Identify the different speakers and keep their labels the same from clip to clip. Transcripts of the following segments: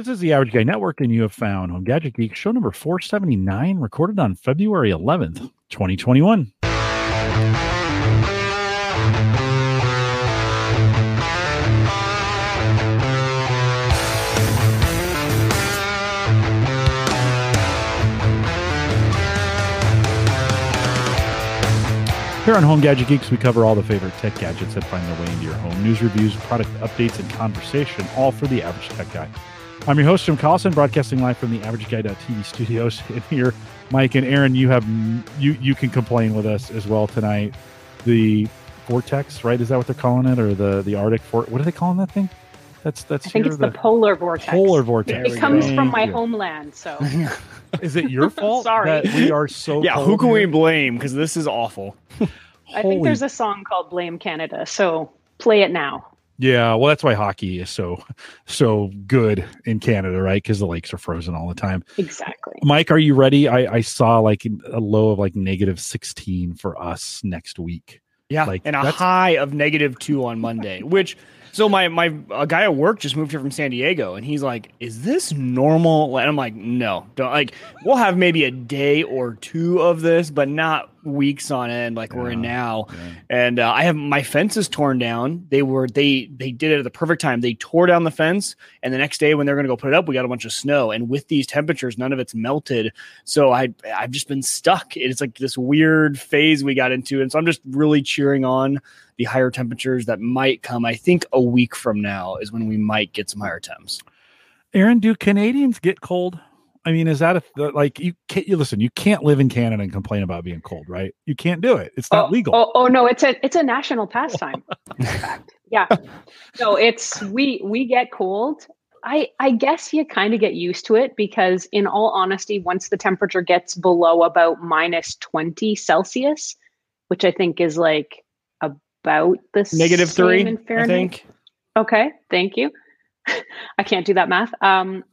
Speaker 1: This is the Average Guy Network, and you have found Home Gadget Geek show number 479, recorded on February 11th, 2021. Here on Home Gadget Geeks, we cover all the favorite tech gadgets that find their way into your home. News reviews, product updates, and conversation, all for the average tech guy. I'm your host, Jim Collison, broadcasting live from the average AverageGuy.tv studios. And here, Mike and Erin, you have you you can complain with us as well tonight. The vortex, right? Is that what they're calling it, or the the Arctic? For, what are they calling that thing? That's that's.
Speaker 2: I think
Speaker 1: here,
Speaker 2: it's the, polar vortex.
Speaker 1: Polar vortex.
Speaker 2: It comes
Speaker 1: Thank
Speaker 2: from my
Speaker 1: you.
Speaker 2: homeland, so
Speaker 1: Is it your fault
Speaker 2: Sorry.
Speaker 1: that we are so?
Speaker 3: Yeah, who
Speaker 1: cold
Speaker 3: can we blame? Because this is awful.
Speaker 2: I think there's a song called "Blame Canada." So play it now.
Speaker 1: Yeah, well, that's why hockey is so so good in Canada, right? Because the lakes are frozen all the time.
Speaker 2: Exactly.
Speaker 1: Mike, are you ready? I, I saw like a low of like negative sixteen for us next week.
Speaker 3: Yeah,
Speaker 1: Like,
Speaker 3: and a
Speaker 1: that's-
Speaker 3: high of negative two on Monday. Which, so my my a guy at work just moved here from San Diego, and he's like, "Is this normal?" And I'm like, "No, don't like. We'll have maybe a day or two of this, but not weeks on end like we're in now."
Speaker 1: yeah.
Speaker 3: And uh, I have my fence is torn down. They were they they did it at the perfect time. They tore down the fence, and the next day when they're going to go put it up, we got a bunch of snow. And with these temperatures, none of it's melted. So I I've just been stuck. It's like this weird phase we got into, and so I'm just really cheering on the higher temperatures that might come. I think a week from now is when we might get some higher temps.
Speaker 1: Erin, do Canadians get cold? I mean, is that a like you can't you listen? You can't live in Canada and complain about being cold, right? You can't do it. It's not
Speaker 2: oh,
Speaker 1: legal.
Speaker 2: Oh, oh no, it's a it's a national pastime. Yeah. No, it's we we get cold. I I guess you kind of get used to it because in all honesty, once the temperature gets below about minus 20 Celsius, which I think is like about the
Speaker 3: Negative
Speaker 2: same
Speaker 3: three,
Speaker 2: in
Speaker 3: I
Speaker 2: Fahrenheit.
Speaker 3: think.
Speaker 2: Okay, thank you. I can't do that math. Um,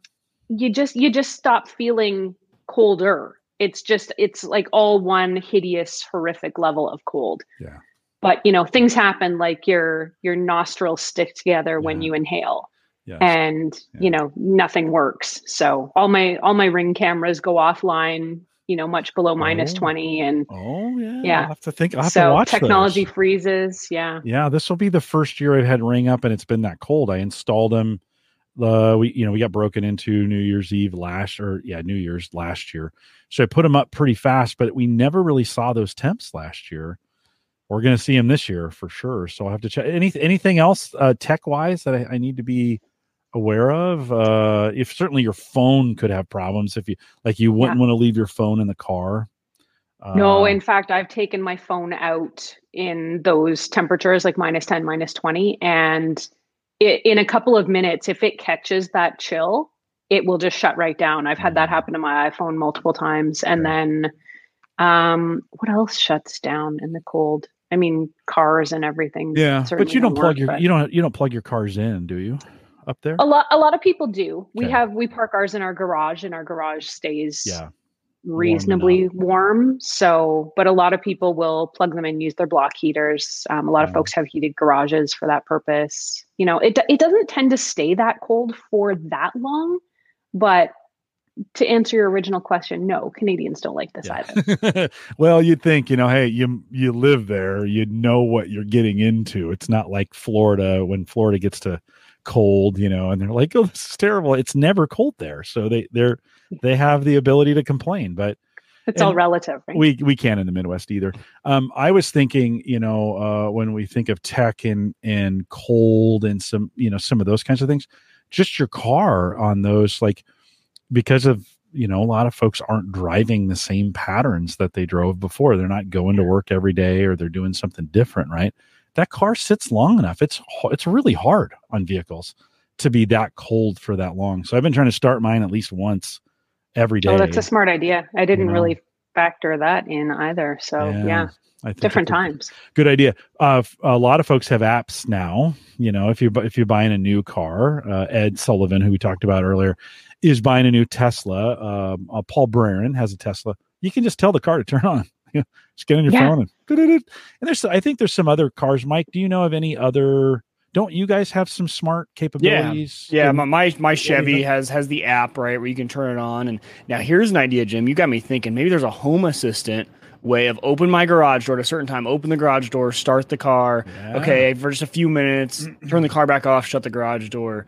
Speaker 2: you just you just stop feeling colder. It's just it's like all one hideous, horrific level of cold.
Speaker 1: Yeah.
Speaker 2: But you know, things happen like your your nostrils stick together when you inhale,
Speaker 1: Yes.
Speaker 2: and
Speaker 1: Yeah.
Speaker 2: you know nothing works. So all my all my ring cameras go offline. You know, much below
Speaker 1: Oh.
Speaker 2: twenty, and
Speaker 1: oh yeah.
Speaker 2: Yeah.
Speaker 1: I'll have to think. I'll have to
Speaker 2: so
Speaker 1: watch
Speaker 2: technology
Speaker 1: those.
Speaker 2: freezes. Yeah.
Speaker 1: Yeah, this will be the first year I've had Ring up, and it's been that cold. I installed them. Uh, we you know we got broken into New Year's Eve last, or yeah, New Year's last year. So I put them up pretty fast, but we never really saw those temps last year. We're going to see them this year for sure. So I'll have to check. Any anything else uh, tech wise that I, I need to be aware of? Uh, if certainly your phone could have problems if you like you wouldn't want to leave your phone in the car.
Speaker 2: No,
Speaker 1: Uh,
Speaker 2: in fact, I've taken my phone out in those temperatures, like minus 10, minus 20. And it, in a couple of minutes, if it catches that chill, it will just shut right down. I've had that
Speaker 1: Mm.
Speaker 2: happen to my iPhone multiple times. And then, um, what else shuts down in the cold? I mean, cars and everything.
Speaker 1: yeah, but you don't
Speaker 2: don't
Speaker 1: plug
Speaker 2: work,
Speaker 1: your you don't you don't plug your cars in, do you? Up there?
Speaker 2: A lot, a lot of people do. We have we park ours in our garage, and our garage stays
Speaker 1: Yeah.
Speaker 2: Reasonably warm. So, but a lot of people will plug them in, use their block heaters. Um, a lot of folks have heated garages for that purpose. You know, it it doesn't tend to stay that cold for that long. But to answer your original question, no, Canadians don't like this either.
Speaker 1: Well, you'd think, you know, hey, you you live there, you know what you're getting into. It's not like Florida when Florida gets to cold, you know, and they're like, "Oh, this is terrible." It's never cold there, so they they're they have the ability to complain, but
Speaker 2: It's all relative, right?
Speaker 1: we we can't in the Midwest either. Um, I was thinking, you know, uh, when we think of tech and and cold and some, you know, some of those kinds of things, just your car on those, like because of you know, a lot of folks aren't driving the same patterns that they drove before. They're not going to work every day, or they're doing something different, right? That car sits long enough. It's it's really hard on vehicles to be that cold for that long. So I've been trying to start mine at least once every day.
Speaker 2: oh, that's a smart idea. I didn't
Speaker 1: know.
Speaker 2: really factor that in either. So yeah,
Speaker 1: I think
Speaker 2: different times.
Speaker 1: good idea. Uh, a lot of folks have apps now. You know, if you if you're buying a new car, uh, Ed Sullivan, who we talked about earlier, is buying a new Tesla. Um, uh, Paul Braren has a Tesla. You can just tell the car to turn on. Just get on your
Speaker 2: Yeah.
Speaker 1: phone and, and there's I think there's some other cars. Mike, do you know of any other? Don't you guys have some smart capabilities?
Speaker 3: Yeah,
Speaker 1: in-
Speaker 3: my my, my Chevy
Speaker 1: know?
Speaker 3: has has the app right where you can turn it on. And now here's an idea, Jim. You got me thinking. Maybe there's a home assistant way of open my garage door at a certain time. Open the garage door, start the car.
Speaker 1: Yeah.
Speaker 3: Okay, for just a few minutes, turn the car back off, shut the garage door.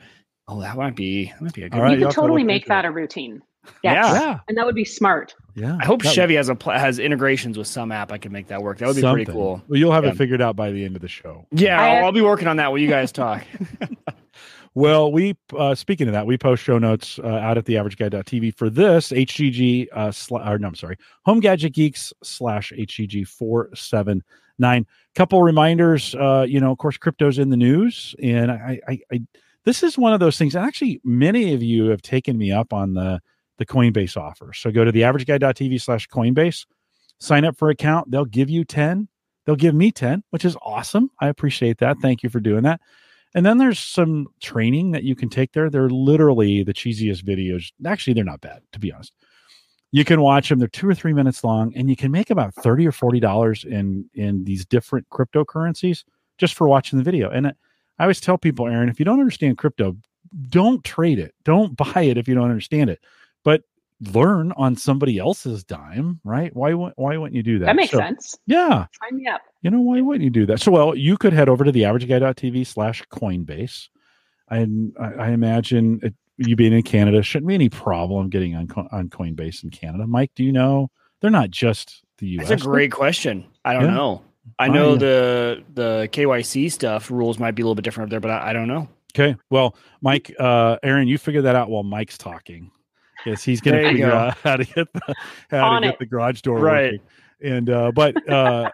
Speaker 3: Oh, that might be that might be a good.
Speaker 1: All right,
Speaker 2: you could
Speaker 1: have to
Speaker 2: totally make that
Speaker 1: it.
Speaker 2: a routine.
Speaker 3: Yeah.
Speaker 2: Yes.
Speaker 1: yeah,
Speaker 2: And that would be smart.
Speaker 1: yeah.
Speaker 3: I hope
Speaker 1: That-
Speaker 3: Chevy has a pl- has integrations with some app I can make that work. That would be pretty cool.
Speaker 1: Well, you'll have
Speaker 3: Yeah.
Speaker 1: it figured out by the end of the show.
Speaker 3: Yeah,
Speaker 2: I-
Speaker 3: I'll, I'll be working on that while you guys talk.
Speaker 1: Well, we uh, speaking of that, we post show notes uh, out at theaverageguy.tv for this HGG. Uh, sla- or no, I'm sorry, Home Gadget Geeks slash HGG four seven nine. Couple reminders. Uh, you know, of course, crypto's in the news, and I, I, I, this is one of those things. And actually, many of you have taken me up on the the Coinbase offer. So go to theaverageguy.tv slash Coinbase, sign up for account. They'll give you ten. They'll give me ten, which is awesome. I appreciate that. Mm-hmm. Thank you for doing that. And then there's some training that you can take there. They're literally the cheesiest videos. Actually, they're not bad, to be honest. You can watch them. They're two or three minutes long, and you can make about thirty or forty dollars in in these different cryptocurrencies just for watching the video. And I always tell people, Erin, if you don't understand crypto, don't trade it. Don't buy it if you don't understand it. But learn on somebody else's dime, right? Why wou- why wouldn't you do that?
Speaker 2: That makes
Speaker 1: So,
Speaker 2: sense.
Speaker 1: Yeah
Speaker 2: Sign me up.
Speaker 1: you know why wouldn't you do that so well you could head over to the averageguy.tv slash coinbase and I, I imagine it, you being in canada shouldn't be any problem getting on, on coinbase in canada mike do you know they're not just the us
Speaker 3: That's a great question. I don't
Speaker 1: Yeah.
Speaker 3: know. I
Speaker 1: Oh,
Speaker 3: know
Speaker 1: yeah.
Speaker 3: the the KYC stuff rules might be a little bit different up there, but I, I don't know.
Speaker 1: okay well mike uh erin you figure that out while mike's talking yes he's gonna figure
Speaker 3: go.
Speaker 1: out how to get the how
Speaker 2: On
Speaker 1: to get
Speaker 2: it.
Speaker 1: the garage door
Speaker 3: Right.
Speaker 1: working. and uh but uh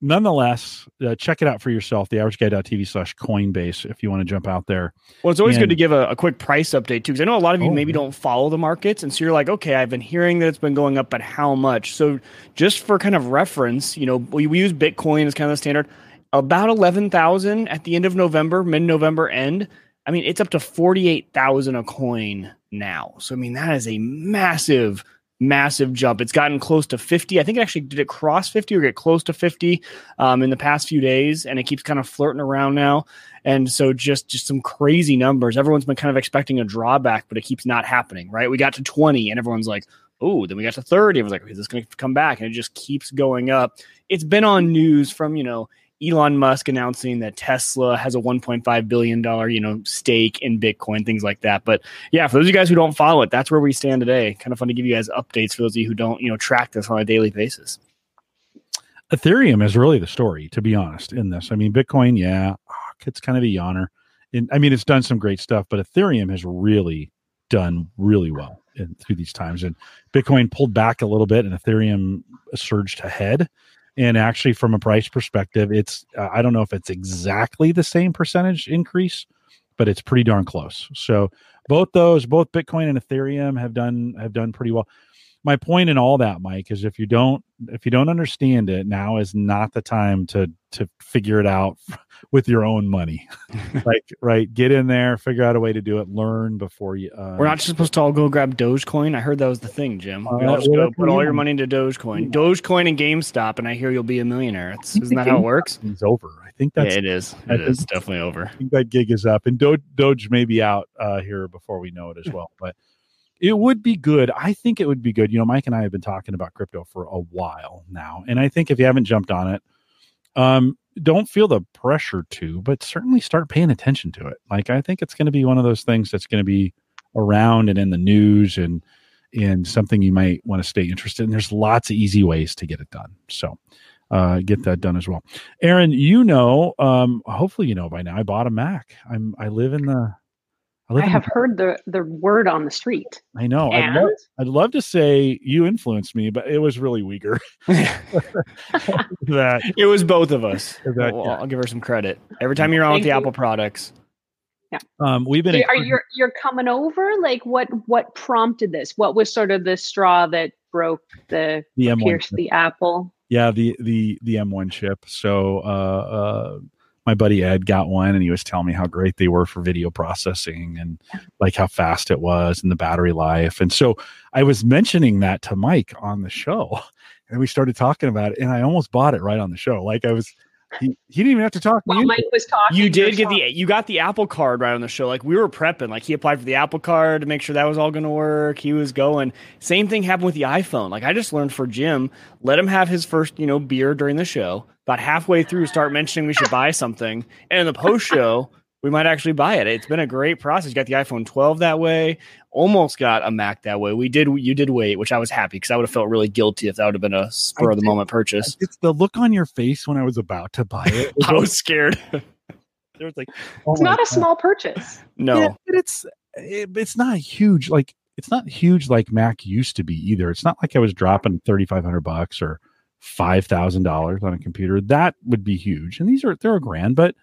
Speaker 1: nonetheless uh, check it out for yourself the averageguy.tv slash coinbase if you want to jump out there
Speaker 3: Well, it's always
Speaker 1: And-
Speaker 3: good to give a, a quick price update too, because I know a lot of you
Speaker 1: Oh,
Speaker 3: maybe
Speaker 1: yeah.
Speaker 3: don't follow the markets, and so you're like, okay, I've been hearing that it's been going up, but how much? So, just for kind of reference, you know, we, we use Bitcoin as kind of the standard. About eleven thousand at the end of November, mid November end. I mean, it's up to forty eight thousand a coin now. So, I mean, that is a massive, massive jump. It's gotten close to fifty. I think it actually did it cross fifty or get close to fifty um, in the past few days, and it keeps kind of flirting around now. And so just just some crazy numbers. Everyone's been kind of expecting a drawback, but it keeps not happening, right? We got to 20 and everyone's like, oh, then we got to 30. I was like, is this going to come back? And it just keeps going up. It's been on news from, you know, Elon Musk announcing that Tesla has a 1.5 billion dollar, you know, stake in Bitcoin, things like that. But yeah, for those of you guys who don't follow it, that's where we stand today. Kind of fun to give you guys updates for those of you who don't, you know, track this on a daily basis.
Speaker 1: Ethereum is really the story, to be honest, in this. I mean, Bitcoin, yeah, ah, it's kind of a yawner. And I mean, it's done some great stuff, but Ethereum has really done really well in, through these times. And Bitcoin pulled back a little bit, and Ethereum surged ahead. And actually, from a price perspective, it's uh, I don't know if it's exactly the same percentage increase, but it's pretty darn close. So both those, both Bitcoin and Ethereum, have done have done pretty well. My point in all that, Mike, is if you don't if you don't understand it, now is not the time to to figure it out with your own money. like, right, get in there, figure out a way to do it, learn before you. Uh,
Speaker 3: We're not just supposed to all go grab Dogecoin. I heard that was the thing, Jim. We
Speaker 1: Uh,
Speaker 3: all just
Speaker 1: well,
Speaker 3: go put all your money into Dogecoin. Dogecoin and GameStop, and I hear you'll be a millionaire. It's, isn't that how it works?
Speaker 1: It's over. I think that's
Speaker 3: yeah, it is. It is definitely over.
Speaker 1: I think that gig is up, and Doge, Doge may be out uh, here before we know it as well. But it would be good. I think it would be good. You know, Mike and I have been talking about crypto for a while now, and I think if you haven't jumped on it, um, don't feel the pressure to, but certainly start paying attention to it. Like I think it's going to be one of those things that's going to be around and in the news and and something you might want to stay interested in. There's lots of easy ways to get it done. So uh, get that done as well. Erin, you know, um, hopefully you know by now. I bought a Mac. I'm I live in the. I,
Speaker 2: I have
Speaker 1: the-
Speaker 2: heard the the word on the street.
Speaker 1: I know. I'd,
Speaker 2: And
Speaker 1: love, I'd love to say you influenced me, but it was really Wieger that
Speaker 3: It was both of us.
Speaker 1: That-
Speaker 3: Well, I'll give her some credit. Every time you're on with the
Speaker 2: you.
Speaker 3: Apple products,
Speaker 1: um, we've been.
Speaker 2: are you you're coming over? Like what what prompted this? What was sort of the straw that broke the
Speaker 1: the M1
Speaker 2: pierced the apple?
Speaker 1: Yeah, the the the M1 chip. So uh, uh, my buddy Ed got one, and he was telling me how great they were for video processing and like how fast it was and the battery life. And so I was mentioning that to Mike on the show, and we started talking about it, and I almost bought it right on the show. Like I was. He, he didn't even have to talk.
Speaker 2: While
Speaker 1: you.
Speaker 2: Mike was talking,
Speaker 3: You did get the you got the Apple card right on the show. Like we were prepping. Like he applied for the Apple card to make sure that was all going to work. He was going. Same thing happened with the iPhone. Like I just learned for Jim, let him have his first you know beer during the show. About halfway through, start mentioning we should buy something, and in the post show. We might actually buy it. It's been a great process. You got the iPhone 12 that way. Almost got a Mac that way. We did. You did wait, which I was happy because I would have felt really guilty if that would have been a spur of the
Speaker 1: did.
Speaker 3: moment purchase.
Speaker 1: It's the look on your face when I was about to buy it.
Speaker 3: I was scared.
Speaker 1: there was like, oh
Speaker 2: It's
Speaker 1: my
Speaker 2: not a small purchase.
Speaker 3: No.
Speaker 1: Yeah, but it's it, it's not huge. Like it's not huge like Mac used to be either. It's not like I was dropping thirty five hundred bucks or five thousand dollars on a computer. That would be huge. And these are they're a grand, but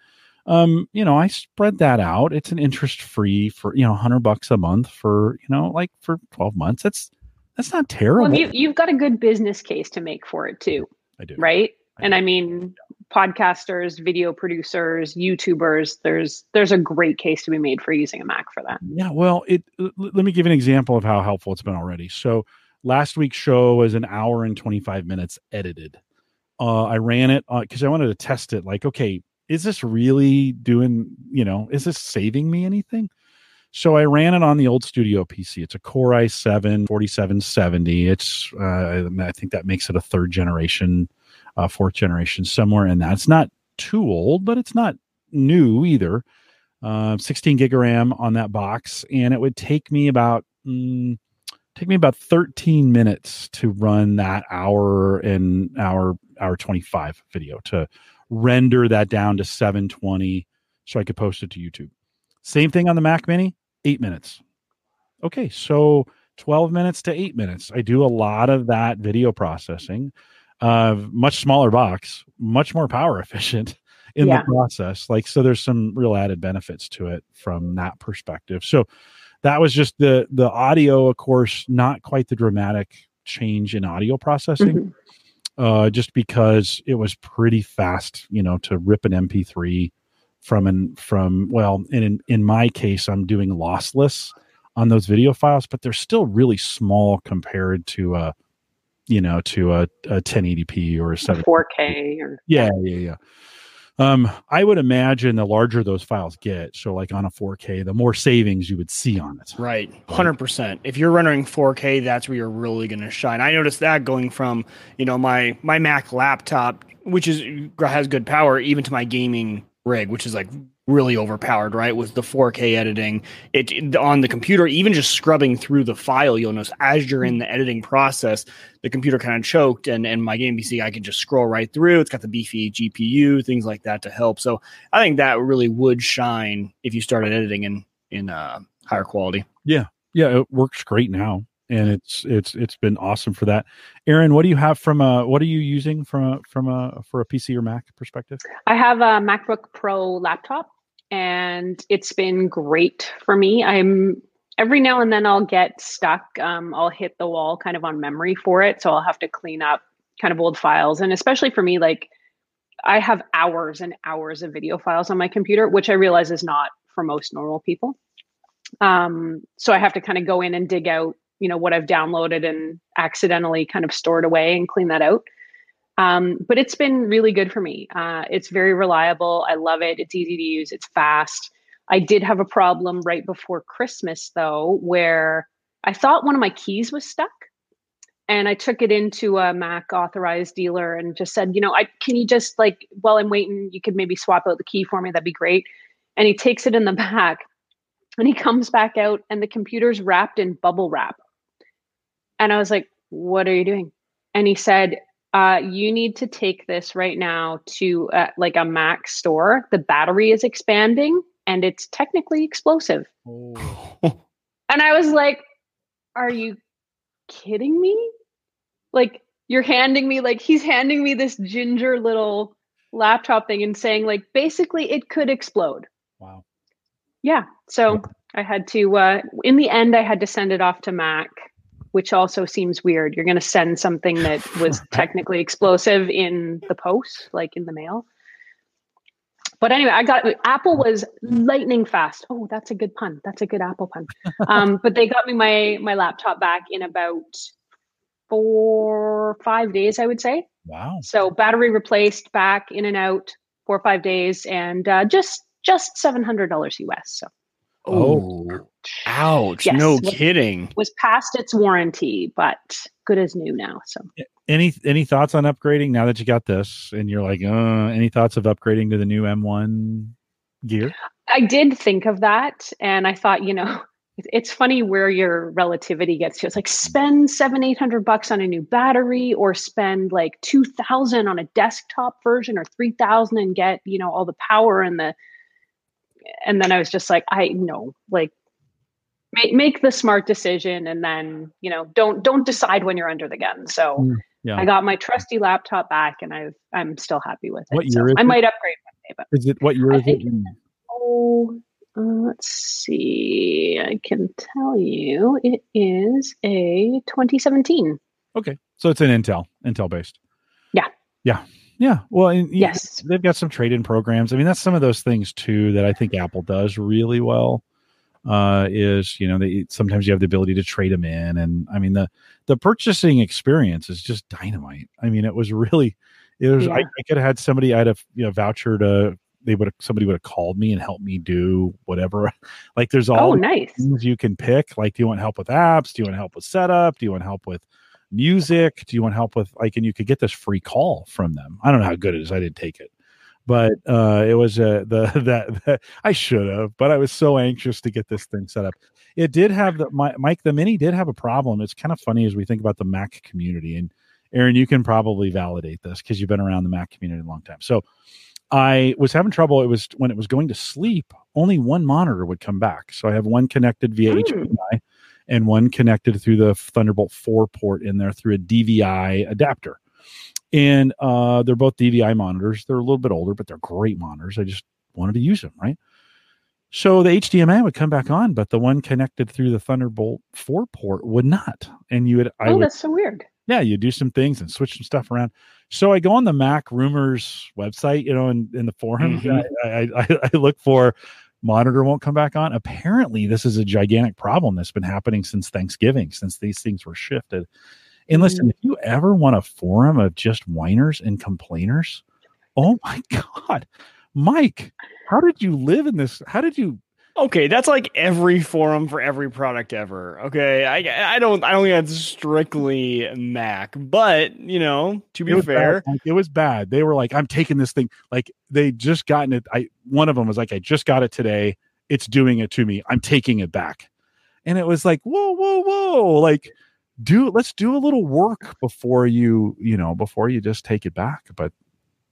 Speaker 1: um, you know, I spread that out. It's an interest free for you know hundred bucks a month for you know like for twelve months. That's that's not terrible.
Speaker 2: Well, you, you've got a good business case to make for it too,
Speaker 1: I do.
Speaker 2: right?
Speaker 1: I
Speaker 2: And I mean, podcasters, video producers, YouTubers. There's there's a great case to be made for using a Mac for that.
Speaker 1: Yeah, well, it. l- let me give an example of how helpful it's been already. So, last week's show was an hour and twenty five minutes edited. Uh, I ran it because I wanted to test it. Like, okay, is this really doing? You know, is this saving me anything? So I ran it on the old studio PC. It's a Core i7 4770. It's uh, I think that makes it a third generation, uh, fourth generation, somewhere in that. It's not too old, but it's not new either uh, 16 gig of RAM on that box, and it would take me about mm, take me about 13 minutes to run that hour and hour hour 25 video to render that down to 720 so I could post it to YouTube. Same thing on the Mac Mini, eight minutes. Okay, so 12 minutes to eight minutes. I do a lot of that video processing. Uh, much smaller box, much more power efficient in
Speaker 2: Yeah.
Speaker 1: the process. Like, so there's some real added benefits to it from that perspective. So that was just the the audio, of course, not quite the dramatic change in audio processing
Speaker 2: Mhm.
Speaker 1: Uh, just because it was pretty fast, you know, to rip an MP3 from an from well, and in in my case, I'm doing lossless on those video files, but they're still really small compared to a, you know to a, a 1080p or a 7
Speaker 2: 4K or
Speaker 1: yeah, yeah, yeah. Um, I would imagine the larger those files get, so like on a 4K, the more savings you would see on it.
Speaker 3: Right, hundred percent. If you're running 4K, that's where you're really going to shine. I noticed that going from you know my my Mac laptop, which is has good power, even to my gaming rig, which is like really overpowered. Right, with the 4K editing, it on the computer, even just scrubbing through the file, you'll notice as you're in the editing process, the computer kind of choked, and and my game PC, I can just scroll right through. It's got the beefy GPU, things like that to help. So I think that really would shine if you started editing in in uh, higher quality.
Speaker 1: Yeah, yeah, it works great now, and it's it's it's been awesome for that. Erin, what do you have from a what are you using from a from a for a PC or Mac perspective?
Speaker 2: I have a MacBook Pro laptop and it's been great for me. I'm every now and then I'll get stuck. Um, I'll hit the wall kind of on memory for it. So I'll have to clean up kind of old files. And especially for me, like I have hours and hours of video files on my computer, which I realize is not for most normal people. Um, so I have to kind of go in and dig out, you know, what I've downloaded and accidentally kind of stored away and clean that out. Um, but it's been really good for me. Uh, it's very reliable. I love it. It's easy to use. It's fast. I did have a problem right before Christmas though, where I thought one of my keys was stuck. And I took it into a Mac authorized dealer and just said, you know, I can you just like while I'm waiting, you could maybe swap out the key for me. That'd be great. And he takes it in the back and he comes back out and the computer's wrapped in bubble wrap. And I was like, what are you doing? And he said, uh, you need to take this right now to uh, like a Mac store. The battery is expanding and it's technically explosive. And I was like, are you kidding me? Like, you're handing me, like, he's handing me this ginger little laptop thing and saying, like, basically it could explode.
Speaker 1: Wow.
Speaker 2: Yeah. So I had to, uh, in the end, I had to send it off to Mac, which also seems weird. You're going to send something that was technically explosive in the post, like in the mail. But anyway, I got Apple was lightning fast. Oh, that's a good pun. That's a good Apple pun. Um, but they got me my my laptop back in about four, five days, I would say.
Speaker 1: Wow.
Speaker 2: So battery replaced, back in and out, four or five days, and uh, just just seven hundred dollars US. So
Speaker 3: Oh, ouch!
Speaker 2: Yes.
Speaker 3: No
Speaker 2: Was-
Speaker 3: kidding.
Speaker 2: was past its warranty, but good as new now. So
Speaker 1: Any any thoughts on upgrading now that you got this and you're like, uh, any thoughts of upgrading to the new M1 gear?
Speaker 2: I did think of that, and I thought, you know, it's funny where your relativity gets to. It's like spend seven, eight hundred bucks on a new battery, or spend like two thousand on a desktop version, or three thousand and get you know all the power and the. And then I was just like, I know, like, make make the smart decision, and then you know, don't don't decide when you're under the gun. So
Speaker 1: Mm, yeah.
Speaker 2: I got my trusty laptop back, and I've I'm still happy with it.
Speaker 1: What
Speaker 2: So
Speaker 1: year is
Speaker 2: I
Speaker 1: it?
Speaker 2: might upgrade one day, but.
Speaker 1: Is it what year
Speaker 2: I
Speaker 1: is it?
Speaker 2: Oh, uh, let's see. I can tell you it is a 2017.
Speaker 1: Okay, so it's an Intel, Intel based.
Speaker 2: Yeah.
Speaker 1: yeah, yeah. Well, and,
Speaker 2: Yes.
Speaker 1: they've got some trade-in programs. I mean, that's some of those things too that I think Apple does really well. Uh, is you know they sometimes you have the ability to trade them in, and I mean the the purchasing experience is just dynamite. I mean, it was really it was. I, I could have had somebody I'd have you know voucher to they would have somebody would have called me and helped me do whatever. Like there's all
Speaker 2: Oh, nice.
Speaker 1: things you can pick. Like, do you want help with apps? Do you want help with setup? Do you want help with music? Do you want help with like? And you could get this free call from them. I don't know how good it is. I didn't take it, but uh, it was uh, the that, that I should have. But I was so anxious to get this thing set up. It did have the my, Mike the Mini did have a problem. It's kind of funny as we think about the Mac community and. Erin, you can probably validate this because you've been around the Mac community a long time. So, I was having trouble. It was when it was going to sleep, only one monitor would come back. So I have one connected via
Speaker 2: Hmm.
Speaker 1: HDMI and one connected through the Thunderbolt 4 port in there through a DVI adapter. And uh, they're both DVI monitors. They're a little bit older, but they're great monitors. I just wanted to use them, right? So the HDMI would come back on, but the one connected through the Thunderbolt 4 port would not. And you would, I
Speaker 2: oh,
Speaker 1: would
Speaker 2: that's so weird.
Speaker 1: yeah, you do some things and switch some stuff around. So I go on the Mac rumors website, you know, in, in the forums,
Speaker 3: Mhm.
Speaker 1: I, I, I, I look for monitor won't come back on. Apparently, this is a gigantic problem that's been happening since Thanksgiving, since these things were shifted. And listen, mm. if you ever want a forum of just whiners and complainers, oh my God, Mike, how did you live in this? How did you?
Speaker 3: Okay, that's like every forum for every product ever. Okay, I I don't I don't think that's strictly Mac, but you know, to be
Speaker 1: was
Speaker 3: fair,
Speaker 1: bad. It was bad. They were like, "I'm taking this thing." Like they just gotten it. I one of them was like, "I just got it today. It's doing it to me. I'm taking it back." And it was like, "Whoa, whoa, whoa!" Like, do let's do a little work before you, you know, before you just take it back. But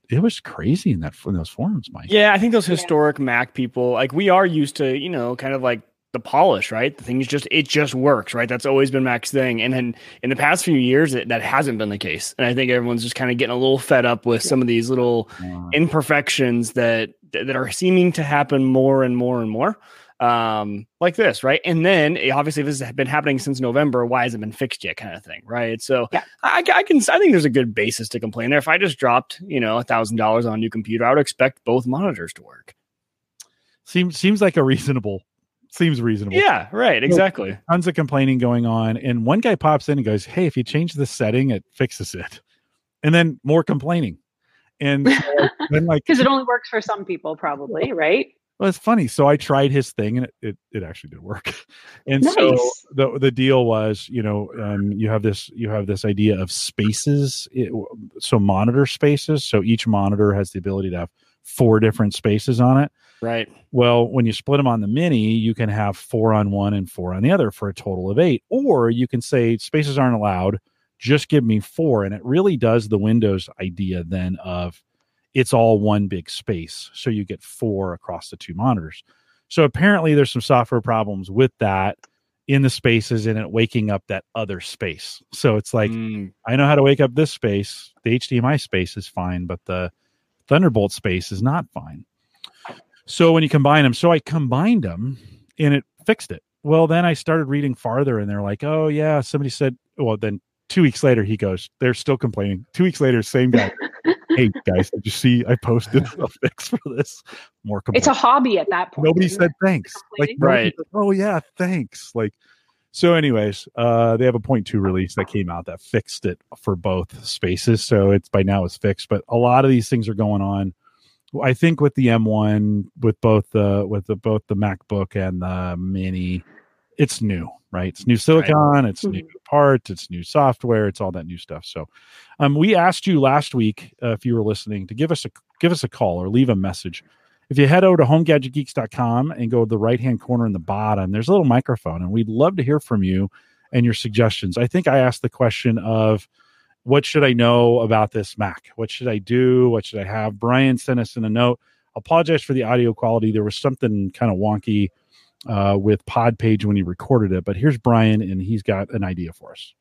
Speaker 1: it was crazy in that in those forums, Mike.
Speaker 3: yeah, I think those
Speaker 2: Yeah.
Speaker 3: historic Mac people, like we are used to, you know, kind of like the polish, right? The things just it just works, right? That's always been Mac's thing, and then in the past few years, it, that hasn't been the case, and I think everyone's just kind of getting a little fed up with some of these little
Speaker 1: Uh,
Speaker 3: imperfections that that are seeming to happen more and more and more um like this right and then eh, obviously this has been happening since november why hasn't it been fixed yet kind of thing right so
Speaker 2: Yeah.
Speaker 3: I, I can i think there's a good basis to complain there if i just dropped you know a thousand dollars on a new computer i would expect both monitors to work
Speaker 1: seems seems like a reasonable. Seems reasonable.
Speaker 3: yeah right exactly
Speaker 1: tons of complaining going on and one guy pops in and goes hey if you change the setting it fixes it and then more complaining and so then like
Speaker 2: Because it only works for some people, probably, right?
Speaker 1: Well, it's funny so i tried his thing and it, it, it actually did work and so the the deal was you know um, you have this you have this idea of spaces it, so monitor spaces so each monitor has the ability to have four different spaces on it
Speaker 3: right
Speaker 1: well, when you split them on the mini, you can have four on one and four on the other for a total of eight. Or you can say spaces aren't allowed, just give me four. And it really does the Windows idea then of it's all one big space. So you get four across the two monitors. So apparently there's some software problems with that in the spaces and it waking up that other space. So it's like,
Speaker 3: Mm,
Speaker 1: I know how to wake up this space. The HDMI space is fine, but the Thunderbolt space is not fine. So when you combine them, so I combined them and it fixed it. Well, then I started reading farther and they're like, oh, yeah, somebody said, well, then two weeks later, he goes, they're still complaining. Two weeks later, same guy. hey, guys, did you see I posted a fix for this? More
Speaker 2: It's a hobby at that point.
Speaker 1: Nobody said thanks. Like,
Speaker 3: Right.
Speaker 1: said, oh, yeah, thanks. Like, So, anyways, uh, they have a point two release that came out that fixed it for both spaces. So it's by now it's fixed. But a lot of these things are going on. I think with the M1, with both the with the both the MacBook and the Mini, it's new, right? It's new silicon, right. it's mm-hmm. new parts, it's new software, it's all that new stuff. So, um, we asked you last week uh, if you were listening to give us a give us a call or leave a message if you head over to homegadgetgeeks.com and go to the right hand corner in the bottom, there's a little microphone, and we'd love to hear from you and your suggestions. I think I asked the question of what should I know about this Mac? What should I do? What should I have? Brian sent us in a note. Apologize for the audio quality. There was something kind of wonky uh, with Podpage when he recorded it, but here's Brian, and he's got an idea for us.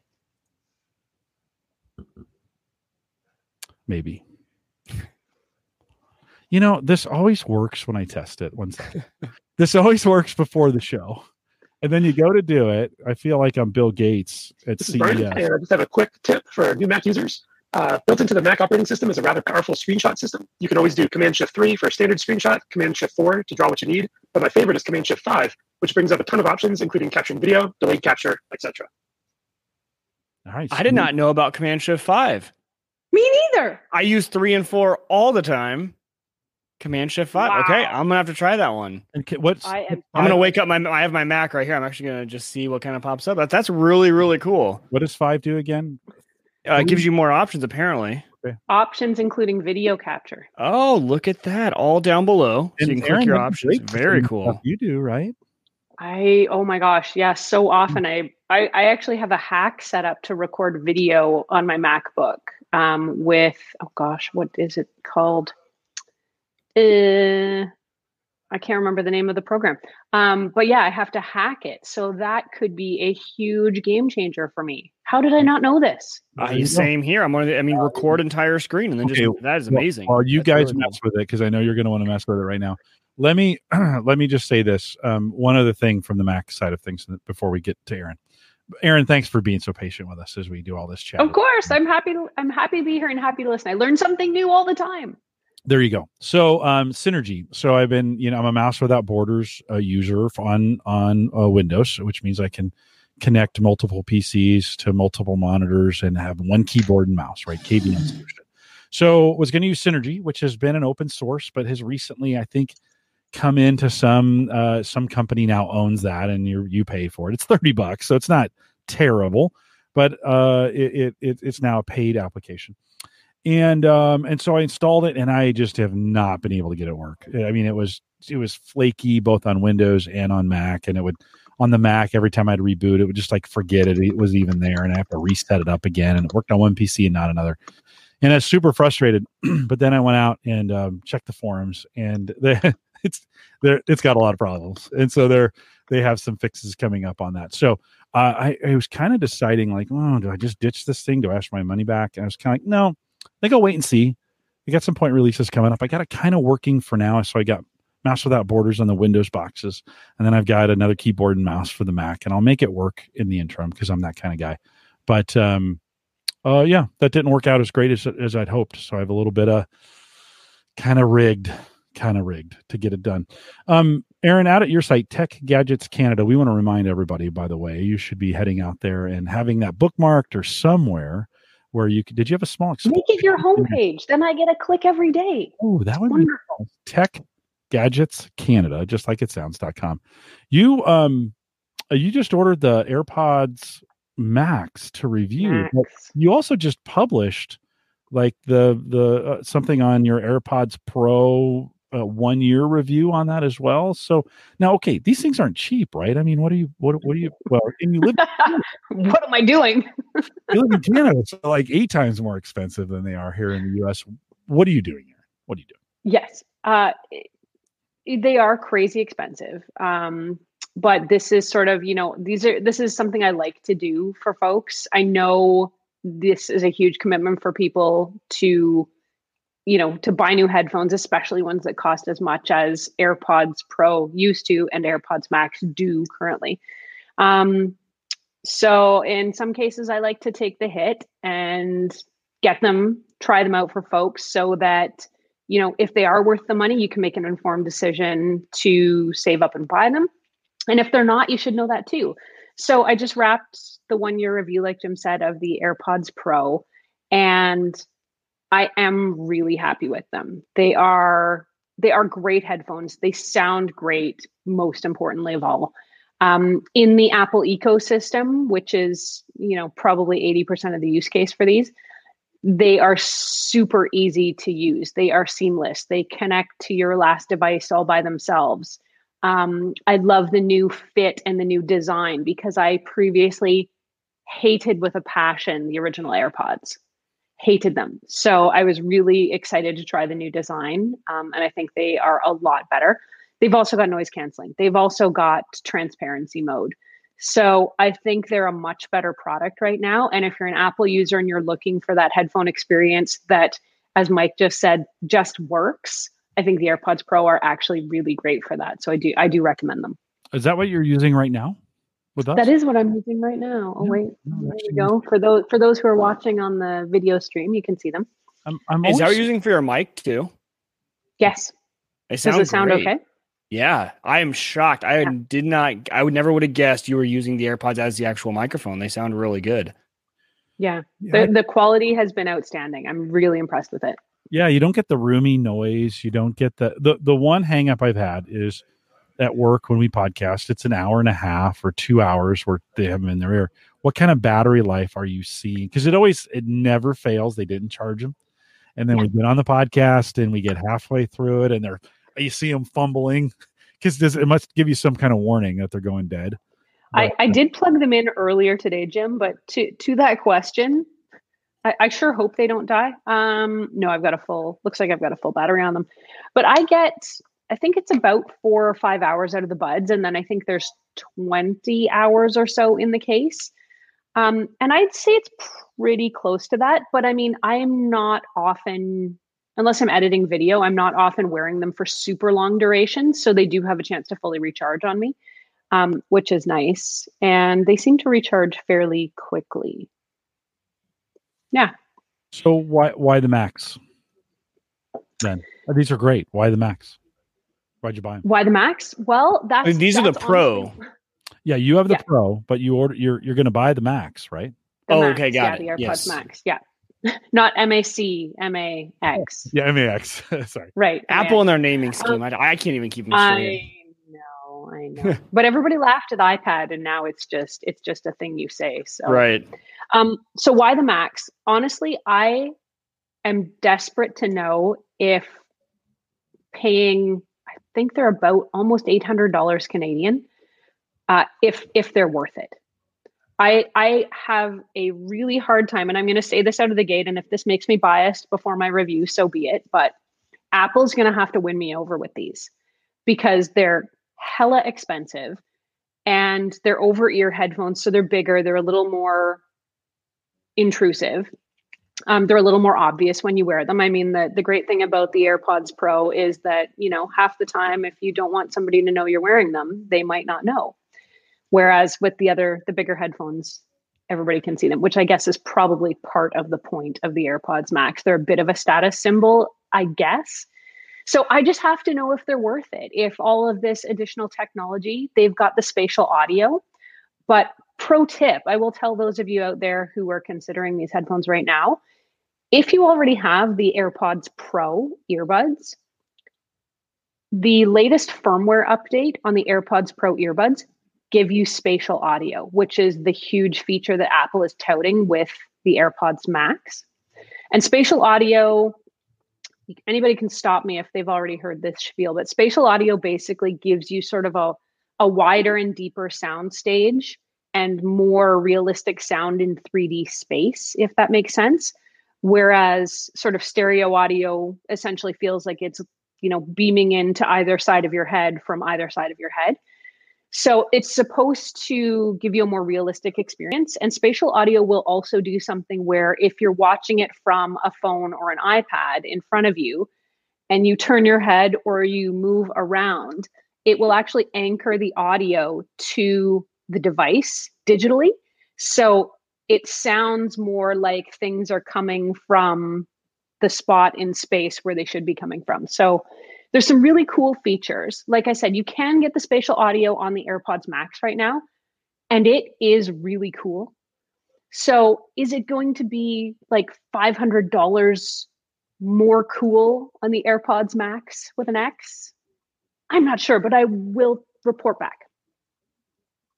Speaker 1: Maybe. You know, this always works when I test it. One second. this always works before the show. And then you go to do it. I feel like I'm Bill Gates at
Speaker 4: this CES. I just have a quick tip for new Mac users. Uh, built into the Mac operating system is a rather powerful screenshot system. You can always do Command Shift 3 for a standard screenshot, Command Shift 4 to draw what you need. But my favorite is Command Shift 5, which brings up a ton of options, including capturing video, delayed capture, etc.
Speaker 3: All right. I did not know about Command Shift 5.
Speaker 2: Me neither.
Speaker 3: I use 3 and 4 all the time. Command Shift Five. Wow. Okay, I'm gonna have to try that one.
Speaker 1: And what's
Speaker 2: I am,
Speaker 3: I'm gonna wake up my I have my Mac right here. I'm actually gonna just see what kind of pops up. That, that's really really cool.
Speaker 1: What does five do again?
Speaker 3: Uh, it gives you more options apparently.
Speaker 2: Okay. Options including video capture.
Speaker 3: Oh, look at that! All down below, so you can Erin, click your options. Very cool.
Speaker 1: You do right.
Speaker 2: I oh my gosh, yes. Yeah, so often I, I I actually have a hack set up to record video on my MacBook um, with oh gosh, what is it called? uh, I can't remember the name of the program. Um, but yeah, I have to hack it. So that could be a huge game changer for me. How did I not know this?
Speaker 3: Uh, same here. I'm going the, I mean, record entire screen and then okay. just, that is amazing.
Speaker 1: Well, you
Speaker 3: That's
Speaker 1: guys really mess cool. with it because I know you're going to want to mess with it right now. Let me, let me just say this. Um, one other thing from the Mac side of things before we get to Erin. Erin, thanks for being so patient with us as we do all this chat.
Speaker 2: Of course, I'm happy. To, I'm happy to be here and happy to listen. I learn something new all the time
Speaker 1: there you go. So um, synergy. So I've been, you know, I'm a mouse without borders uh, user on on uh, Windows, which means I can connect multiple PCs to multiple monitors and have one keyboard and mouse, right? KVM solution. So was going to use Synergy, which has been an open source, but has recently, I think, come into some uh, some company now owns that, and you you pay for it. It's thirty bucks, so it's not terrible, but uh, it, it it's now a paid application and um and so I installed it and I just have not been able to get it work. I mean, it was it was flaky both on Windows and on Mac, and it would on the Mac every time I'd reboot, it would just like forget it. It was even there, and I have to reset it up again. And it worked on one PC and not another. And I was super frustrated. but then I went out and um, checked the forums, and it's there. It's got a lot of problems, and so they're they have some fixes coming up on that. So uh, I, I was kind of deciding like, oh, do I just ditch this thing? Do I ask my money back? And I was kind of like, no, think I'll wait and see. We got some point releases coming up. I got it kind of working for now. So I got mouse without borders on the Windows boxes, and then I've got another keyboard and mouse for the Mac, and I'll make it work in the interim because I'm that kind of guy. But um, uh, yeah, that didn't work out as great as as I'd hoped. So I have a little bit of kind of rigged, kind of rigged to get it done. Um, Erin, out at your site, Tech Gadgets Canada, we want to remind everybody, by the way, you should be heading out there and having that bookmarked or somewhere where you could, did you have a small
Speaker 2: make it your homepage then i get a click every day
Speaker 1: oh that would wonderful. be tech gadgets canada just like it sounds.com you um uh, you just ordered the airpods max to review max. you also just published like the the uh, something on your airpods pro a one year review on that as well. So now, okay, these things aren't cheap, right? I mean, what are you, what, what are you, well, and you live,
Speaker 2: what am I doing?
Speaker 1: you live in Canada, it's like eight times more expensive than they are here in the US. What are you doing here? What are you doing?
Speaker 2: Yes. Uh, they are crazy expensive. Um, but this is sort of, you know, these are, this is something I like to do for folks. I know this is a huge commitment for people to you know, to buy new headphones, especially ones that cost as much as AirPods Pro used to and AirPods Max do currently. Um, so in some cases, I like to take the hit and get them, try them out for folks so that, you know, if they are worth the money, you can make an informed decision to save up and buy them. And if they're not, you should know that too. So I just wrapped the one year review, like Jim said, of the AirPods Pro, and I am really happy with them. They are they are great headphones. They sound great. Most importantly of all, um, in the Apple ecosystem, which is you know probably eighty percent of the use case for these, they are super easy to use. They are seamless. They connect to your last device all by themselves. Um, I love the new fit and the new design because I previously hated with a passion the original AirPods, hated them. So I was really excited to try the new design, um, and I think they are a lot better. They've also got noise canceling. They've also got transparency mode. So I think they're a much better product right now. And if you're an Apple user and you're looking for that headphone experience that, as Mike just said, just works, I think the AirPods Pro are actually really great for that. So I do I do recommend them.
Speaker 1: Is that what you're using right now with us?
Speaker 2: That is what I'm using right now. Oh
Speaker 1: Yeah,
Speaker 2: wait,
Speaker 1: no,
Speaker 2: there you go. For those for those who are watching on the video stream, you can see them.
Speaker 1: I'm, I'm
Speaker 3: Is that what
Speaker 1: always-
Speaker 3: you're using for your mic too?
Speaker 2: Yes.
Speaker 3: It
Speaker 2: Does it sound
Speaker 3: great.
Speaker 2: okay?
Speaker 3: Yeah, I am shocked. I
Speaker 2: Yeah.
Speaker 3: did not. I would never would have guessed you were using the AirPods as the actual microphone. They sound really good.
Speaker 2: Yeah.
Speaker 1: Yeah,
Speaker 2: The the quality has been outstanding. I'm really impressed with it.
Speaker 1: yeah, you don't get the roomy noise. You don't get the the the one hang up I've had is at work when we podcast. It's an hour and a half or two hours where they have them in their ear. What kind of battery life are you seeing? Because it always it never fails. They didn't charge them, and then we get on the podcast and we get halfway through it, and they're you see them fumbling because it must give you some kind of warning that they're going dead.
Speaker 2: I, I did plug them in earlier today, Jim, but to to that question, I, I sure hope they don't die. Um, no, I've got a full looks like I've got a full battery on them. But I get I think it's about four or five hours out of the buds, and then I think there's 20 hours or so in the case. Um, and I'd say it's pretty close to that. But I mean, I am not often, unless I'm editing video, I'm not often wearing them for super long durations. So they do have a chance to fully recharge on me um, which is nice. And they seem to recharge fairly quickly. Yeah.
Speaker 1: So why why the Max? Then these are great. Why the Max? Why'd you buy them?
Speaker 2: Why the Max? Well, that's
Speaker 3: I mean, these are the Pro.
Speaker 2: honestly
Speaker 1: Yeah, you have the
Speaker 2: Yeah.
Speaker 1: Pro, but you order you're you're going to buy the Max, right?
Speaker 2: the
Speaker 3: Oh,
Speaker 2: Max,
Speaker 3: okay, got
Speaker 2: yeah,
Speaker 3: it.
Speaker 2: The AirPods
Speaker 3: Yes.
Speaker 2: Max. Yeah. Not MAC, MAX.
Speaker 1: Yeah, MAX. Sorry.
Speaker 2: Right.
Speaker 3: Apple and their naming scheme. I, I can't even keep them straight.
Speaker 2: I know, I know. but everybody laughed at iPad and now it's just it's just a thing you say. So
Speaker 3: Right.
Speaker 2: Um, so why the max? Honestly, I am desperate to know if paying, I think they're about almost eight hundred dollars Canadian, uh, if if they're worth it. I I have a really hard time, and I'm going to say this out of the gate. And if this makes me biased before my review, so be it. But Apple's going to have to win me over with these because they're hella expensive and they're over ear headphones, so they're bigger. They're a little more intrusive. Um, they're a little more obvious when you wear them. I mean, the the great thing about the AirPods Pro is that you know half the time, if you don't want somebody to know you're wearing them, they might not know. Whereas with the other, the bigger headphones, everybody can see them, which I guess is probably part of the point of the AirPods Max. They're a bit of a status symbol, I guess. So I just have to know if they're worth it. If all of this additional technology, they've got the spatial audio, but pro tip I will tell those of you out there who are considering these headphones right now if you already have the AirPods Pro earbuds, the latest firmware update on the AirPods Pro earbuds give you spatial audio, which is the huge feature that Apple is touting with the AirPods Max. And spatial audio, anybody can stop me if they've already heard this spiel, but spatial audio basically gives you sort of a, a wider and deeper sound stage and more realistic sound in 3D space, if that makes sense. Whereas sort of stereo audio essentially feels like it's, you know, beaming into either side of your head from either side of your head. So it's supposed to give you a more realistic experience. And spatial audio will also do something where if you're watching it from a phone or an iPad in front of you and you turn your head or you move around, it will actually anchor the audio to the device digitally. So it sounds more like things are coming from the spot in space where they should be coming from. So there's some really cool features. Like I said, you can get the spatial audio on the AirPods Max right now. and it is really cool. So, is it going to be like $500 more cool on the AirPods Max with an X? I'm not sure, but I will report back.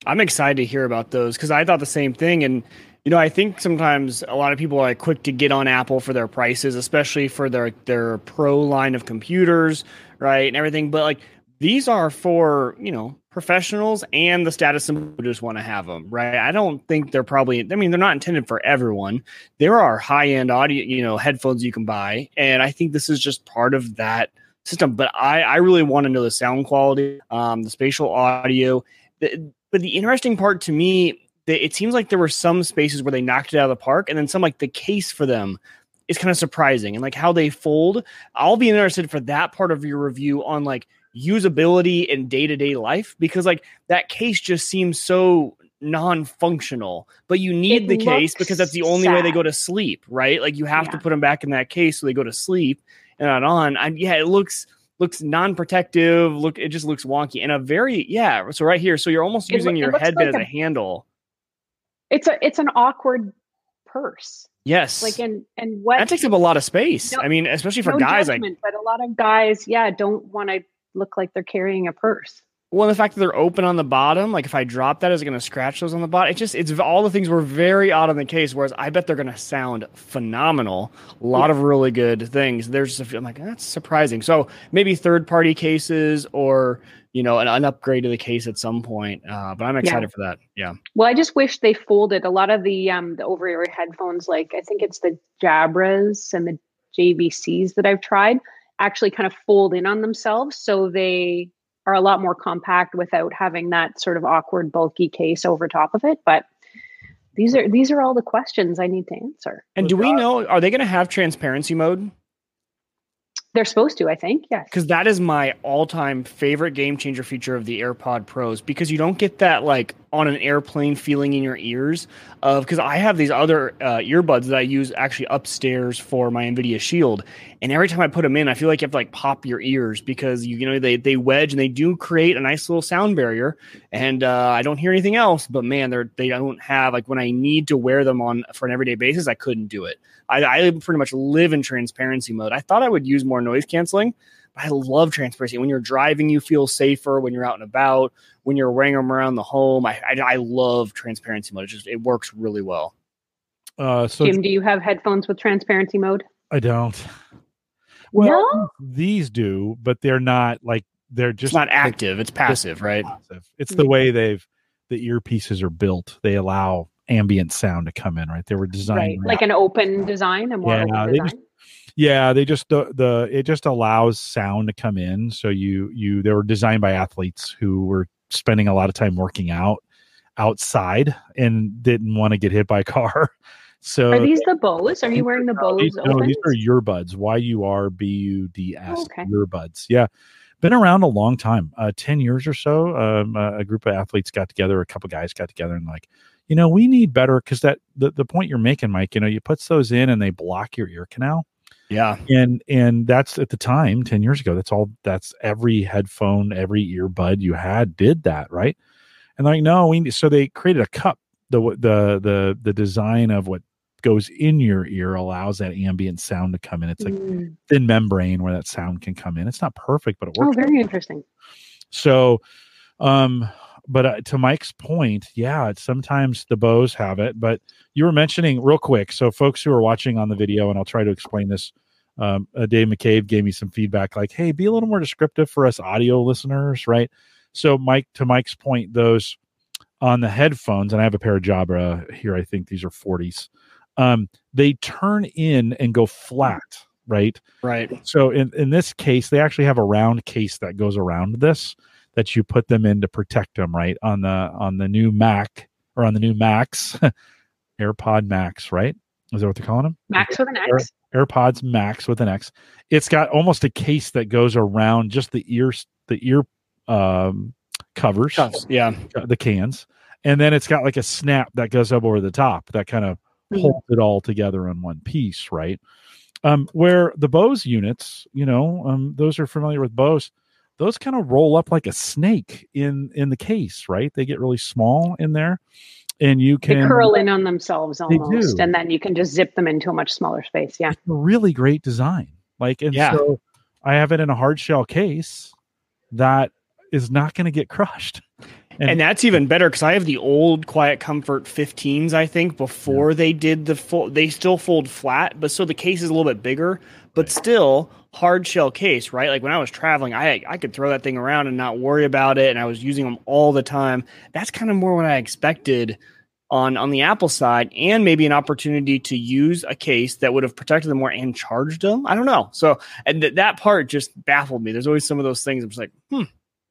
Speaker 3: I'm excited to hear about those because I thought the same thing. And, you know, I think sometimes a lot of people are quick to get on Apple for their prices, especially for their, their pro line of computers, right? And everything. But like these are for, you know, professionals and the status symbol just want to have them, right? I don't think they're probably, I mean, they're not intended for everyone. There are high end audio, you know, headphones you can buy. And I think this is just part of that system. But I, I really want to know the sound quality, um, the spatial audio. The, but the interesting part to me, that it seems like there were some spaces where they knocked it out of the park, and then some like the case for them is kind of surprising, and like how they fold. I'll be interested for that part of your review on like usability in day to day life because like that case just seems so non-functional but you need
Speaker 2: It
Speaker 3: the case because that's the only way they go to sleep right? Like you have to put them back in that case so they go to sleep and not on and yeah it looks looks non-protective look it just looks wonky and a very yeah so right here so you're almost using
Speaker 2: it
Speaker 3: your
Speaker 2: looks
Speaker 3: headband
Speaker 2: like
Speaker 3: as
Speaker 2: a-
Speaker 3: a handle
Speaker 2: It's a it's an awkward purse.
Speaker 3: yes
Speaker 2: Like and and what
Speaker 3: that takes up a lot of space
Speaker 2: No-
Speaker 3: i mean especially for
Speaker 2: no
Speaker 3: guys like
Speaker 2: judgment, but a lot of guys, yeah, don't want to look like they're carrying a purse.
Speaker 3: Well, the fact that they're open on the bottom, like if I drop that, is it going to scratch those on the bottom? It just, it's all the things were very odd on the case. Whereas I bet they're going to sound phenomenal. A lot of really good things. There's just a few, I'm like, that's surprising. So maybe third party cases or, you know, an, an upgrade to the case at some point. Uh, but I'm excited for that. Yeah.
Speaker 2: Well, I just wish they folded a lot of the um the over ear headphones. Like I think it's the Jabras and the JVCs that I've tried actually kind of fold in on themselves, so they are a lot more compact without having that sort of awkward, bulky case over top of it. But these are these are all the questions I need to answer.
Speaker 3: And do we know, are they going to have transparency mode?
Speaker 2: They're supposed to, I think. Yes.
Speaker 3: because that is my all-time favorite game changer feature of the AirPod Pros because you don't get that like on an airplane feeling in your ears of because I have these other uh, earbuds that I use actually upstairs for my Nvidia Shield. And every time I put them in I feel like you have to like pop your ears because you, you know they they wedge and they do create a nice little sound barrier. And uh, I don't hear anything else but man they're they don't have like when I need to wear them on for an everyday basis I couldn't do it. I, I pretty much live in transparency mode. I thought I would use more noise canceling I love transparency. When you're driving, you feel safer. When you're out and about, when you're wearing them around the home, I I, I love transparency mode. It just it works really well.
Speaker 1: Uh, so
Speaker 2: Jim, do you have headphones with transparency mode?
Speaker 1: I don't. Well,
Speaker 2: no.
Speaker 1: these do, but they're not like they're just
Speaker 3: It's not active; it's passive, right?
Speaker 1: passive. It's the way they've the earpieces are built. They allow ambient sound to come in, right? They were designed
Speaker 2: Right. Like an open design, a more
Speaker 1: Yeah,
Speaker 2: open
Speaker 1: they just- yeah, they just the, the it just allows sound to come in. So you you they were designed by athletes who were spending a lot of time working out outside and didn't want to get hit by a car. So
Speaker 2: Are these the Bose? Are you wearing the Bose?
Speaker 1: these, no, these are earbuds. Y U R B U D S. Yurbuds. Yeah, been around a long time. Uh, Ten years or so. Um, a group of athletes got together. A couple guys got together and like, you know, we need better because that the, the point you're making, Mike. You know, you put those in and they block your ear canal,
Speaker 3: Yeah,
Speaker 1: and and that's at the time ten years ago. That's all. That's every headphone, every earbud you had did that, right? And like, no, we need- so they created a cup. The the the the design of what goes in your ear allows that ambient sound to come in. It's like
Speaker 2: Mm.
Speaker 1: thin membrane where that sound can come in. It's not perfect, but it works.
Speaker 2: Oh,
Speaker 1: works.
Speaker 2: very interesting.
Speaker 1: So, um, but uh, to Mike's point, yeah, it's, sometimes the Bose have it. But you were mentioning real quick, so folks who are watching on the video, and I'll try to explain this. Um, uh, Dave McCabe gave me some feedback, like, "Hey, be a little more descriptive for us audio listeners, right?" So, Mike, to Mike's point, those on the headphones, and I have a pair of Jabra here. I think these are forties. Um, they turn in and go flat, right?
Speaker 3: right.
Speaker 1: So in, in this case, they actually have a round case that goes around this that you put them in to protect them, right? On the on the new Mac or on the new Max, AirPod Max, right? Is that what they're calling them?
Speaker 2: Max with an X.
Speaker 1: AirPods Max with an X. It's got almost a case that goes around just the ears, the ear um, covers,
Speaker 3: Cuffs. Yeah,
Speaker 1: the cans, and then it's got like a snap that goes up over the top that kind of
Speaker 2: Mhm.
Speaker 1: holds it all together in one piece, right? Um, where the Bose units, you know, um, those are familiar with Bose. Those kind of roll up like a snake in in the case, right? They get really small in there, and you
Speaker 2: They
Speaker 1: can
Speaker 2: curl in on themselves
Speaker 1: They
Speaker 2: almost,
Speaker 1: do.
Speaker 2: and then you can just zip them into a much smaller space. Yeah.
Speaker 1: It's a really great design. Like, and
Speaker 3: Yeah.
Speaker 1: so I have it in a hard shell case that is not going to get crushed. And-
Speaker 3: And, that's even better because I have the old Quiet Comfort 15s. I think before they did the full, they still fold flat, but so the case is a little bit bigger, but still hard shell case, right? Like when I was traveling, I I could throw that thing around and not worry about it, and I was using them all the time. That's kind of more what I expected on on the Apple side, and maybe an opportunity to use a case that would have protected them more and charged them. I don't know. So and th- that part just baffled me. There's always some of those things. I'm just like, hmm,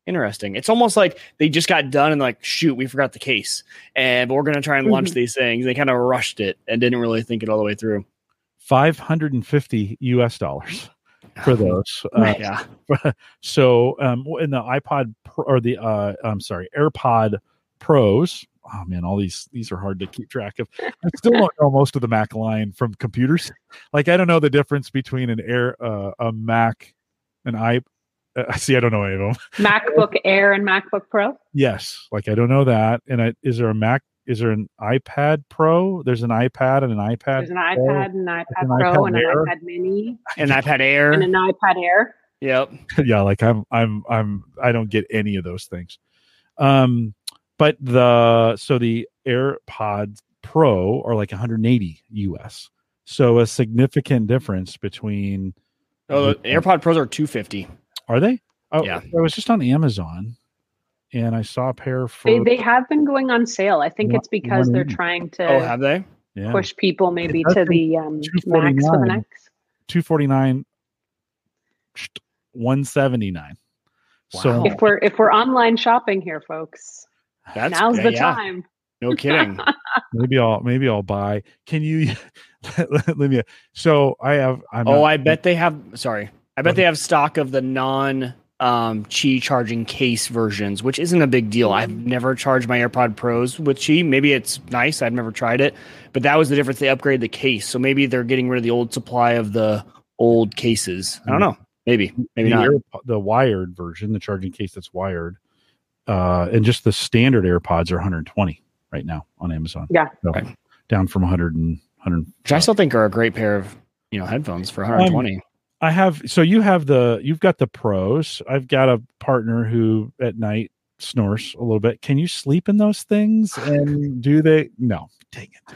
Speaker 3: interesting. It's almost like they just got done and like, shoot, we forgot the case, and but we're gonna try and launch
Speaker 2: Mhm.
Speaker 3: these things. They kind of rushed it and didn't really think it all the way through.
Speaker 1: 550 US dollars for those. Uh,
Speaker 3: yeah,
Speaker 1: so um in the iPod Pro, or the uh I'm sorry, AirPod Pros. Oh man, all these these are hard to keep track of. I still don't know most of the Mac line from computers. Like I don't know the difference between an Air uh, a Mac an i uh, see I don't know any of them.
Speaker 2: MacBook Air and MacBook Pro.
Speaker 1: Yes, like I don't know that. And I, is there a Mac is there an iPad Pro? There's an iPad and an iPad.
Speaker 2: There's an iPad, and an iPad
Speaker 1: an
Speaker 2: Pro,
Speaker 1: iPad
Speaker 2: and an
Speaker 1: Air.
Speaker 2: iPad Mini,
Speaker 3: and iPad Air.
Speaker 2: and an iPad Air.
Speaker 3: Yep.
Speaker 1: yeah like i'm i'm i'm i don't get any of those things um but the so the airpods pro are like 180 us so a significant difference between
Speaker 3: Oh, the AirPod Pros are 250.
Speaker 1: are they oh
Speaker 3: Yeah.
Speaker 1: i was just on amazon and i saw a pair for
Speaker 2: They they have been going on sale. I think
Speaker 1: One-
Speaker 2: it's because they're
Speaker 1: 180.
Speaker 2: trying to
Speaker 3: Oh, have they?
Speaker 1: yeah
Speaker 2: push people maybe to the um, Max with an
Speaker 1: 249.
Speaker 2: X.
Speaker 1: 249 179 so
Speaker 2: If we're if we're online shopping here, folks,
Speaker 3: That's
Speaker 2: now's
Speaker 3: yeah,
Speaker 2: the
Speaker 3: yeah.
Speaker 2: time.
Speaker 3: No kidding.
Speaker 1: maybe i'll maybe i'll buy can you let me so i have i'm
Speaker 3: oh,
Speaker 1: not-
Speaker 3: I bet they have. Sorry, I bet they have stock of the non um Qi charging case versions, which isn't a big deal. I've never charged my AirPod Pros with Qi. Maybe it's nice. I've never tried it, but that was the difference. They upgraded the case, so maybe they're getting rid of the old supply of the old cases. I don't know. Maybe, maybe
Speaker 1: the,
Speaker 3: not.
Speaker 1: Airpo- the wired version, the charging case that's wired, uh, and just the standard AirPods are 120 right now on Amazon.
Speaker 2: Yeah.
Speaker 1: So,
Speaker 3: Right.
Speaker 1: down from 100 and 100.
Speaker 3: Which I still think are a great pair of you know headphones for 120.
Speaker 1: I have so you have the you've got the pros. I've got a partner who at night snores a little bit. Can you sleep in those things? And do they? No, dang it.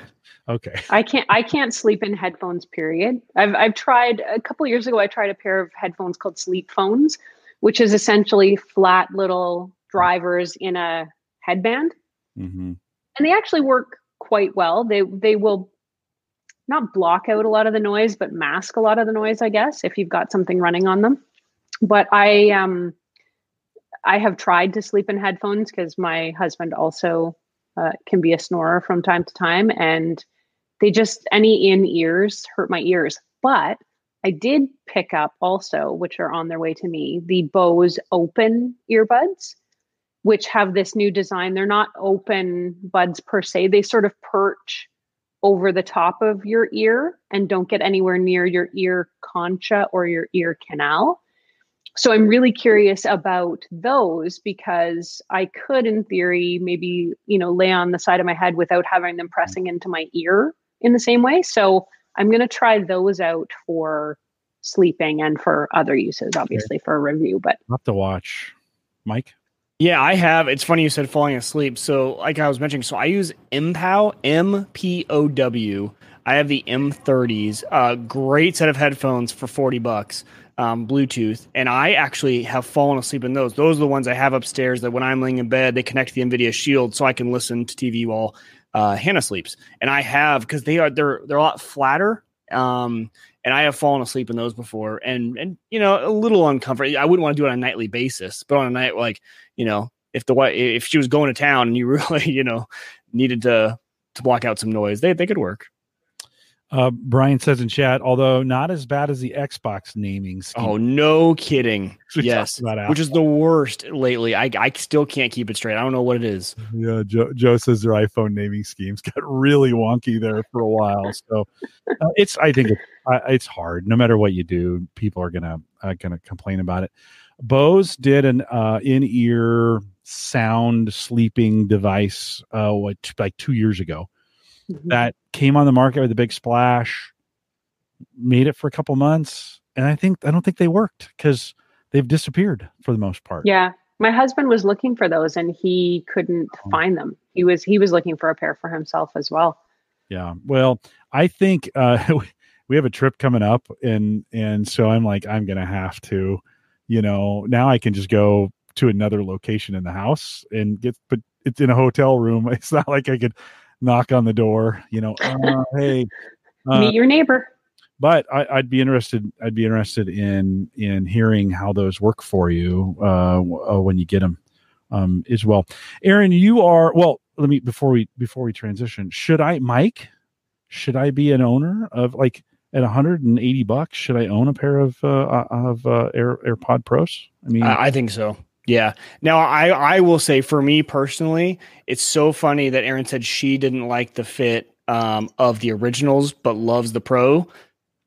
Speaker 1: Okay.
Speaker 2: I can't I can't sleep in headphones. Period. I've I've tried a couple years ago. I tried a pair of headphones called sleep phones, which is essentially flat little drivers in a headband,
Speaker 1: hmm
Speaker 2: and they actually work quite well. They they will not block out a lot of the noise, but mask a lot of the noise. I guess if you've got something running on them. But I um I have tried to sleep in headphones because my husband also uh, can be a snorer from time to time, and they just any in ears hurt my ears. But I did pick up also, which are on their way to me, the Bose Open earbuds, which have this new design. They're not open buds per se; they sort of perch over the top of your ear and don't get anywhere near your ear concha or your ear canal. So I'm really curious about those because I could, in theory, maybe you know lay on the side of my head without having them pressing into my ear in the same way. So I'm going to try those out for sleeping and for other uses, obviously for a review. But
Speaker 1: I'll have to watch. Mike.
Speaker 3: Yeah, I have. It's funny you said falling asleep. So, like I was mentioning, so I use MPOW, M P O W. I have the M30s. Uh, great set of headphones for 40 bucks, um, Bluetooth. And I actually have fallen asleep in those. Those are the ones I have upstairs that when I'm laying in bed, they connect to the NVIDIA Shield so I can listen to TV while uh, Hannah sleeps. And I have, because they are, they're, they're a lot flatter. Um, and I have fallen asleep in those before, and and you know a little uncomfortable. I wouldn't want to do it on a nightly basis, but on a night like you know if the wife if she was going to town and you really you know needed to to block out some noise, they they could work.
Speaker 1: Uh, Brian says in chat, although not as bad as the Xbox naming scheme.
Speaker 3: Oh no, kidding! Yes, which is the worst lately. I I still can't keep it straight. I don't know what it is.
Speaker 1: Yeah, Joe, Joe says their iPhone naming schemes got really wonky there for a while. So uh, it's, I think it's, it's hard. No matter what you do, people are gonna uh, gonna complain about it. Bose did an uh, in-ear sound sleeping device uh, what, like two years ago
Speaker 2: Mhm.
Speaker 1: that came on the market with a big splash, made it for a couple months, and I think I don't think they worked because they've disappeared for the most part.
Speaker 2: Yeah. My husband was looking for those and he couldn't
Speaker 1: Oh.
Speaker 2: find them. He was he was looking for a pair for himself as well.
Speaker 1: Yeah. Well, I think uh, we have a trip coming up, and and so I'm like, I'm gonna have to, you know, now I can just go to another location in the house and get, but it's in a hotel room. It's not like I could knock on the door, you know. Uh, hey, uh,
Speaker 2: Meet your neighbor.
Speaker 1: but I, I'd be interested. I'd be interested in in hearing how those work for you uh, uh, when you get them um, as well. Erin, you are well. Let me before we before we transition. Should I, Mike? Should I be an owner of like at 180 bucks? Should I own a pair of uh, of uh, Air AirPod Pros? I mean,
Speaker 3: I, I think so. Yeah. Now I I will say for me personally, it's so funny that Erin said she didn't like the fit um, of the originals, but loves the Pro.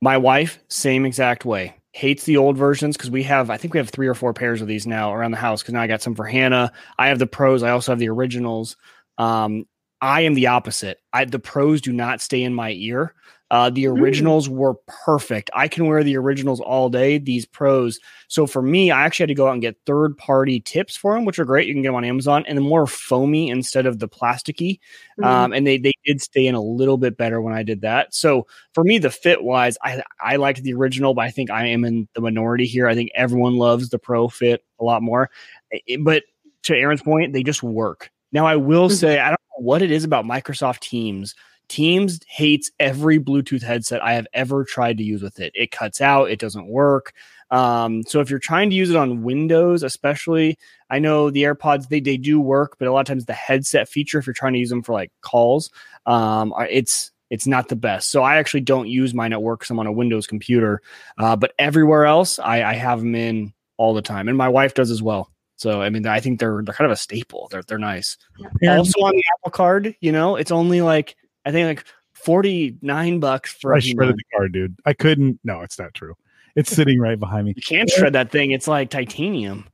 Speaker 3: My wife, same exact way. Hates the old versions because we have, I think we have three or four pairs of these now around the house. Because now I got some for Hannah. I have the pros. I also have the originals. Um, I am the opposite. I the pros do not stay in my ear. Uh, the
Speaker 2: Mm.
Speaker 3: originals were perfect. I can wear the originals all day. These pros. So for me, I actually had to go out and get third party tips for them, which are great. You can get them on Amazon, and the more foamy instead of the plasticky.
Speaker 2: Mhm.
Speaker 3: Um, and they they did stay in a little bit better when I did that. So for me, the fit wise, I I liked the original, but I think I am in the minority here. I think everyone loves the pro fit a lot more. I- but to Erin's point, they just work. Now I will
Speaker 2: Mhm.
Speaker 3: say I don't know what it is about Microsoft Teams. Teams hates every Bluetooth headset I have ever tried to use with it. It cuts out, it doesn't work. Um, so if you're trying to use it on Windows, especially, I know the AirPods they they do work, but a lot of times the headset feature, if you're trying to use them for like calls, um, it's it's not the best. So I actually don't use mine at work because I'm on a Windows computer. Uh, but everywhere else, I, I have them in all the time, and my wife does as well. So I mean, I think they're they're kind of a staple. They're they're nice.
Speaker 1: Erin,
Speaker 3: Also on the Apple Card, you know, it's only like I think like forty nine bucks for
Speaker 1: I
Speaker 3: a few
Speaker 1: shredded
Speaker 3: months.
Speaker 1: the card, dude. I couldn't. No, it's not true. It's sitting right behind me.
Speaker 3: You can't shred that thing. It's like titanium.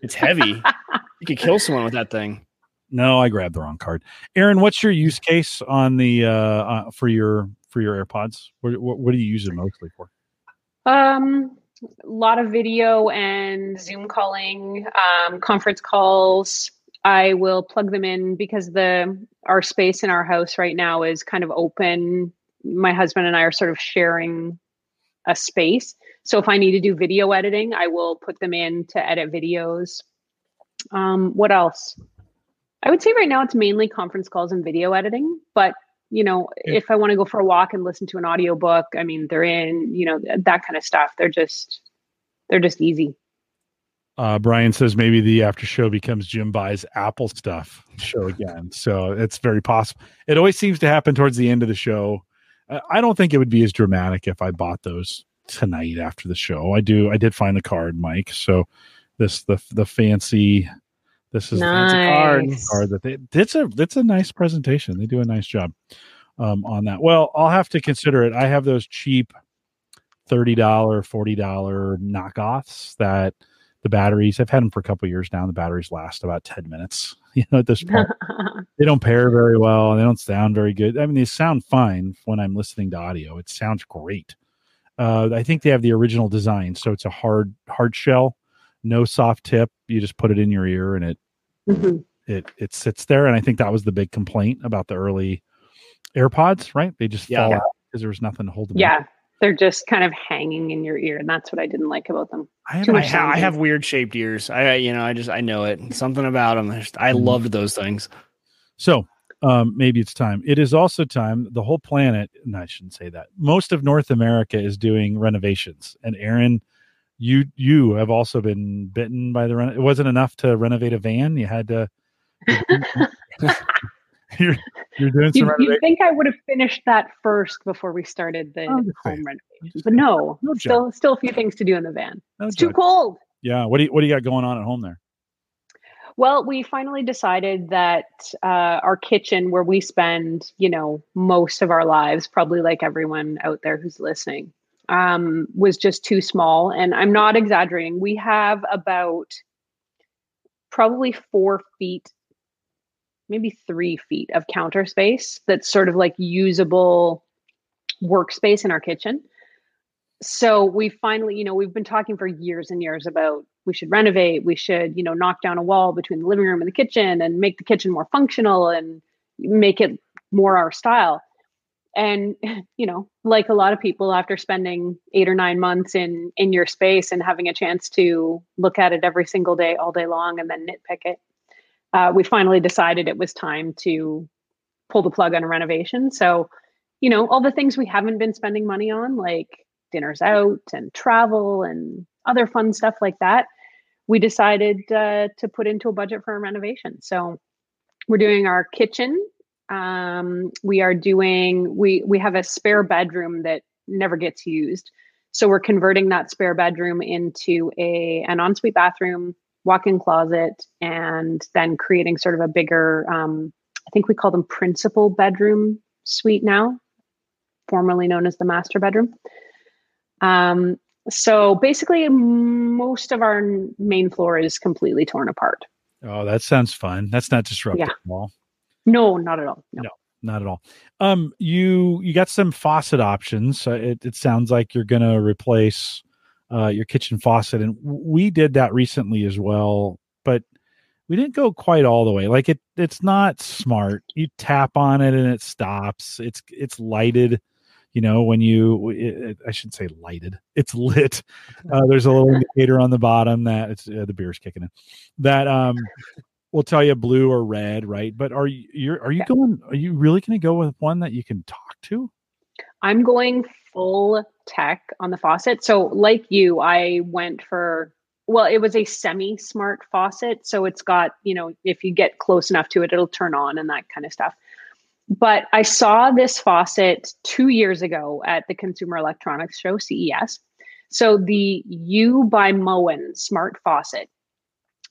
Speaker 3: It's heavy. you could kill someone with that thing.
Speaker 1: No, I grabbed the wrong card. Erin, what's your use case on the uh, uh for your for your AirPods? What, what what do you use it mostly for?
Speaker 2: Um, a lot of video and Zoom calling, um, conference calls. I will plug them in because the our space in our house right now is kind of open. My husband and I are sort of sharing a space. So if I need to do video editing, I will put them in to edit videos. Um, what else? I would say right now it's mainly conference calls and video editing, but you know,
Speaker 1: Yeah.
Speaker 2: if I want to go for a walk and listen to an audiobook, I mean, they're in, you know, that kind of stuff. They're just they're just easy.
Speaker 1: Uh, Brian says maybe the after show becomes Jim buys Apple stuff show again. So it's very possible. It always seems to happen towards the end of the show. Uh, I don't think it would be as dramatic if I bought those tonight after the show. I do. I did find the card, Mike. So this the the fancy. This is the fancy card card that they. It's a it's a nice presentation. They do a nice job um, on that. Well, I'll have to consider it. I have those cheap thirty dollar, forty dollar knockoffs that the batteries. I've had them for a couple years now. The batteries last about ten minutes. You know, at this point, they don't pair very well and they don't sound very good. I mean, they sound fine when I'm listening to audio. It sounds great. Uh, I think they have the original design, so it's a hard hard shell, no soft tip. You just put it in your ear and it
Speaker 2: Mhm.
Speaker 1: it it sits there. And I think that was the big complaint about the early AirPods, right? They just
Speaker 3: Yeah.
Speaker 1: fall out because there was nothing to hold them. up.
Speaker 2: Yeah, they're just kind of hanging in your ear, and that's what I didn't like about them.
Speaker 1: I have
Speaker 3: I, ha- I have weird shaped ears. I you know I just I know it. Something about them. I, just, I
Speaker 1: Mhm.
Speaker 3: loved those things.
Speaker 1: So um, maybe it's time. It is also time. The whole planet, and I shouldn't say that. Most of North America is doing renovations. And Erin, you you have also been bitten by the reno. It wasn't enough to renovate a van. You had to. you're you're doing some
Speaker 2: You, you think I would have finished that first before we started the home renovation, but no,
Speaker 1: No
Speaker 2: still still a few things to do in the van.
Speaker 1: No
Speaker 2: It's too cold.
Speaker 1: Yeah. What do you what do you got going on at home there?
Speaker 2: Well, we finally decided that uh, our kitchen, where we spend, you know, most of our lives, probably like everyone out there who's listening, um, was just too small. And I'm not exaggerating. We have about probably four feet, maybe three feet of counter space that's sort of like usable workspace in our kitchen. So we finally, you know, we've been talking for years and years about we should renovate, we should, you know, knock down a wall between the living room and the kitchen and make the kitchen more functional and make it more our style and you know like a lot of people after spending eight or nine months in in your space and having a chance to look at it every single day all day long and then nitpick it uh, we finally decided it was time to pull the plug on a renovation. So you know all the things we haven't been spending money on like dinners out and travel and other fun stuff like that we decided uh, to put into a budget for a renovation. So we're doing our kitchen. Um, we are doing we we have a spare bedroom that never gets used. So we're converting that spare bedroom into a an ensuite bathroom walk-in closet and then creating sort of a bigger um, i think we call them principal bedroom suite now formerly known as the master bedroom um, so basically most of our main floor is completely torn apart
Speaker 1: oh that sounds fun that's not disruptive
Speaker 2: Yeah.
Speaker 1: at all
Speaker 2: no not at all no.
Speaker 1: No. not at all. Um, you you got some faucet options. It it sounds like you're gonna replace uh, your kitchen faucet, and we did that recently as well, but we didn't go quite all the way. Like it, it's not smart. You tap on it and it stops. It's it's lighted. You know when you, it, it- I shouldn't say lighted. It's lit. Uh, there's a little indicator on the bottom that it's uh, the beer's kicking in. That um will tell you blue or red, right? But are you you're, are you
Speaker 2: Yeah.
Speaker 1: going? Are you really going to go with one that you can talk to?
Speaker 2: I'm going full tech on the faucet. So, like you, I went for, well, it was a semi smart faucet. So, it's got, you know, if you get close enough to it, it'll turn on and that kind of stuff. But I saw this faucet two years ago at the Consumer Electronics Show, CES. So, the U by Moen smart faucet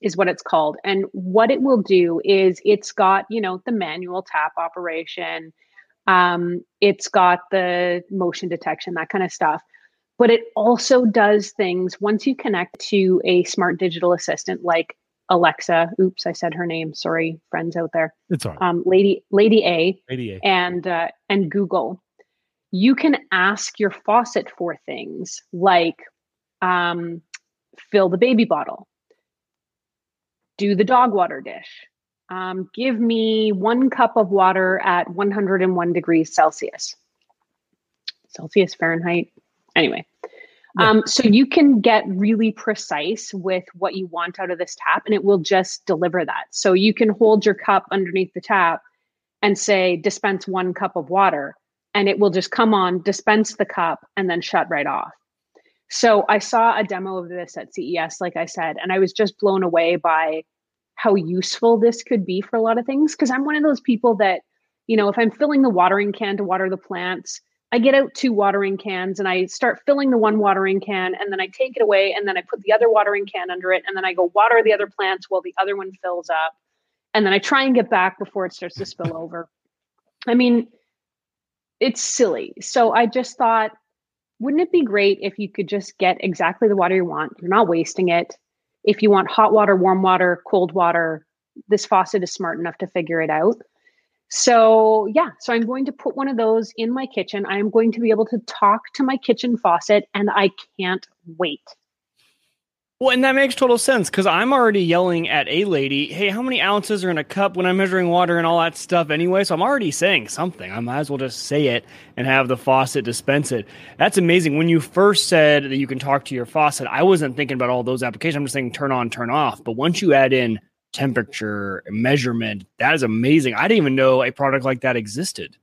Speaker 2: is what it's called. And what it will do is it's got, you know, the manual tap operation um, it's got the motion detection, that kind of stuff. But it also does things once you connect to a smart digital assistant like Alexa. Oops, I said her name. Sorry, friends out there.
Speaker 1: It's all right.
Speaker 2: Um, Lady Lady A
Speaker 1: ADA.
Speaker 2: and uh, and Google. You can ask your faucet for things like um, fill the baby bottle, do the dog water dish, um, give me one cup of water at 101 degrees Celsius. Celsius, Fahrenheit. Anyway, um, so you can get really precise with what you want out of this tap, and it will just deliver that. So you can hold your cup underneath the tap and say, dispense one cup of water, and it will just come on, dispense the cup, and then shut right off. So I saw a demo of this at CES, like I said, and I was just blown away by how useful this could be for a lot of things. Because I'm one of those people that, you know, if I'm filling the watering can to water the plants, I get out two watering cans and I start filling the one watering can and then I take it away and then I put the other watering can under it and then I go water the other plants while the other one fills up. And then I try and get back before it starts to spill over. I mean, it's silly. So I just thought, wouldn't it be great if you could just get exactly the water you want? You're not wasting it. If you want hot water, warm water, cold water, this faucet is smart enough to figure it out. So, yeah, so I'm going to put one of those in my kitchen. I am going to be able to talk to my kitchen faucet, and I can't wait.
Speaker 3: Well, and that makes total sense because I'm already yelling at a lady, hey, how many ounces are in a cup when I'm measuring water and all that stuff anyway? So I'm already saying something. I might as well just say it and have the faucet dispense it. That's amazing. When you first said that you can talk to your faucet, I wasn't thinking about all those applications. I'm just saying turn on, turn off. But once you add in temperature, measurement, that is amazing. I didn't even know a product like that existed.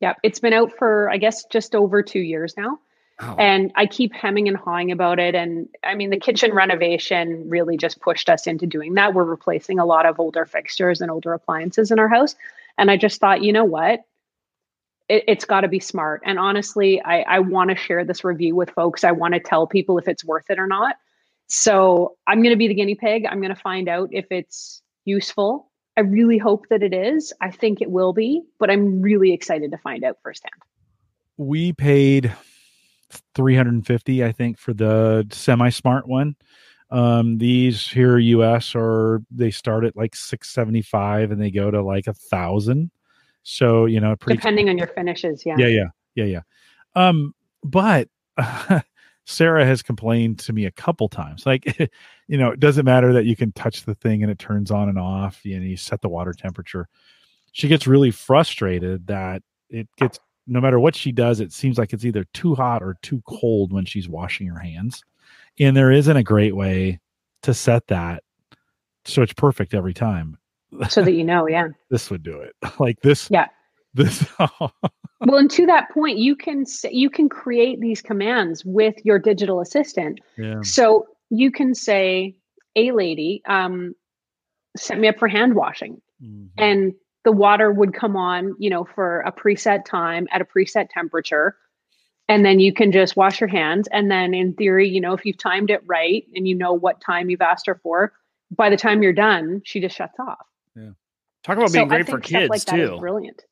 Speaker 2: Yep, it's been out for, I guess, just over two years now.
Speaker 3: Oh.
Speaker 2: and I keep hemming and hawing about it. And I mean, the kitchen renovation really just pushed us into doing that. We're replacing a lot of older fixtures and older appliances in our house. And I just thought, you know what? It, it's got to be smart. And honestly, I, I want to share this review with folks. I want to tell people if it's worth it or not. So I'm going to be the guinea pig. I'm going to find out if it's useful. I really hope that it is. I think it will be, but I'm really excited to find out firsthand.
Speaker 1: we paid 350 I think for the semi smart one. Um, these here US are they start at like 675 and they go to like a thousand. So, you know,
Speaker 2: depending on your finishes. Yeah.
Speaker 1: Yeah. Yeah. Yeah. Yeah. Um, but Sarah has complained to me a couple times. Like, you know, it doesn't matter that you can touch the thing and it turns on and off, and you set the water temperature. She gets really frustrated that it gets no matter what she does, it seems like it's either too hot or too cold when she's washing her hands. And there isn't a great way to set that so it's perfect every time.
Speaker 2: So that you know, yeah.
Speaker 1: this would do it. Like this.
Speaker 2: Yeah.
Speaker 1: This
Speaker 2: well, and to that point, you can you can create these commands with your digital assistant.
Speaker 1: Yeah.
Speaker 2: So you can say, "A lady, um, set me up for hand washing," mm-hmm. and the water would come on, you know, for a preset time at a preset temperature, and then you can just wash your hands. And then, in theory, you know, if you've timed it right and you know what time you've asked her for, by the time you're done, she just shuts off.
Speaker 1: Yeah.
Speaker 3: Talk about being so great for kids
Speaker 2: like
Speaker 3: too.
Speaker 2: brilliant.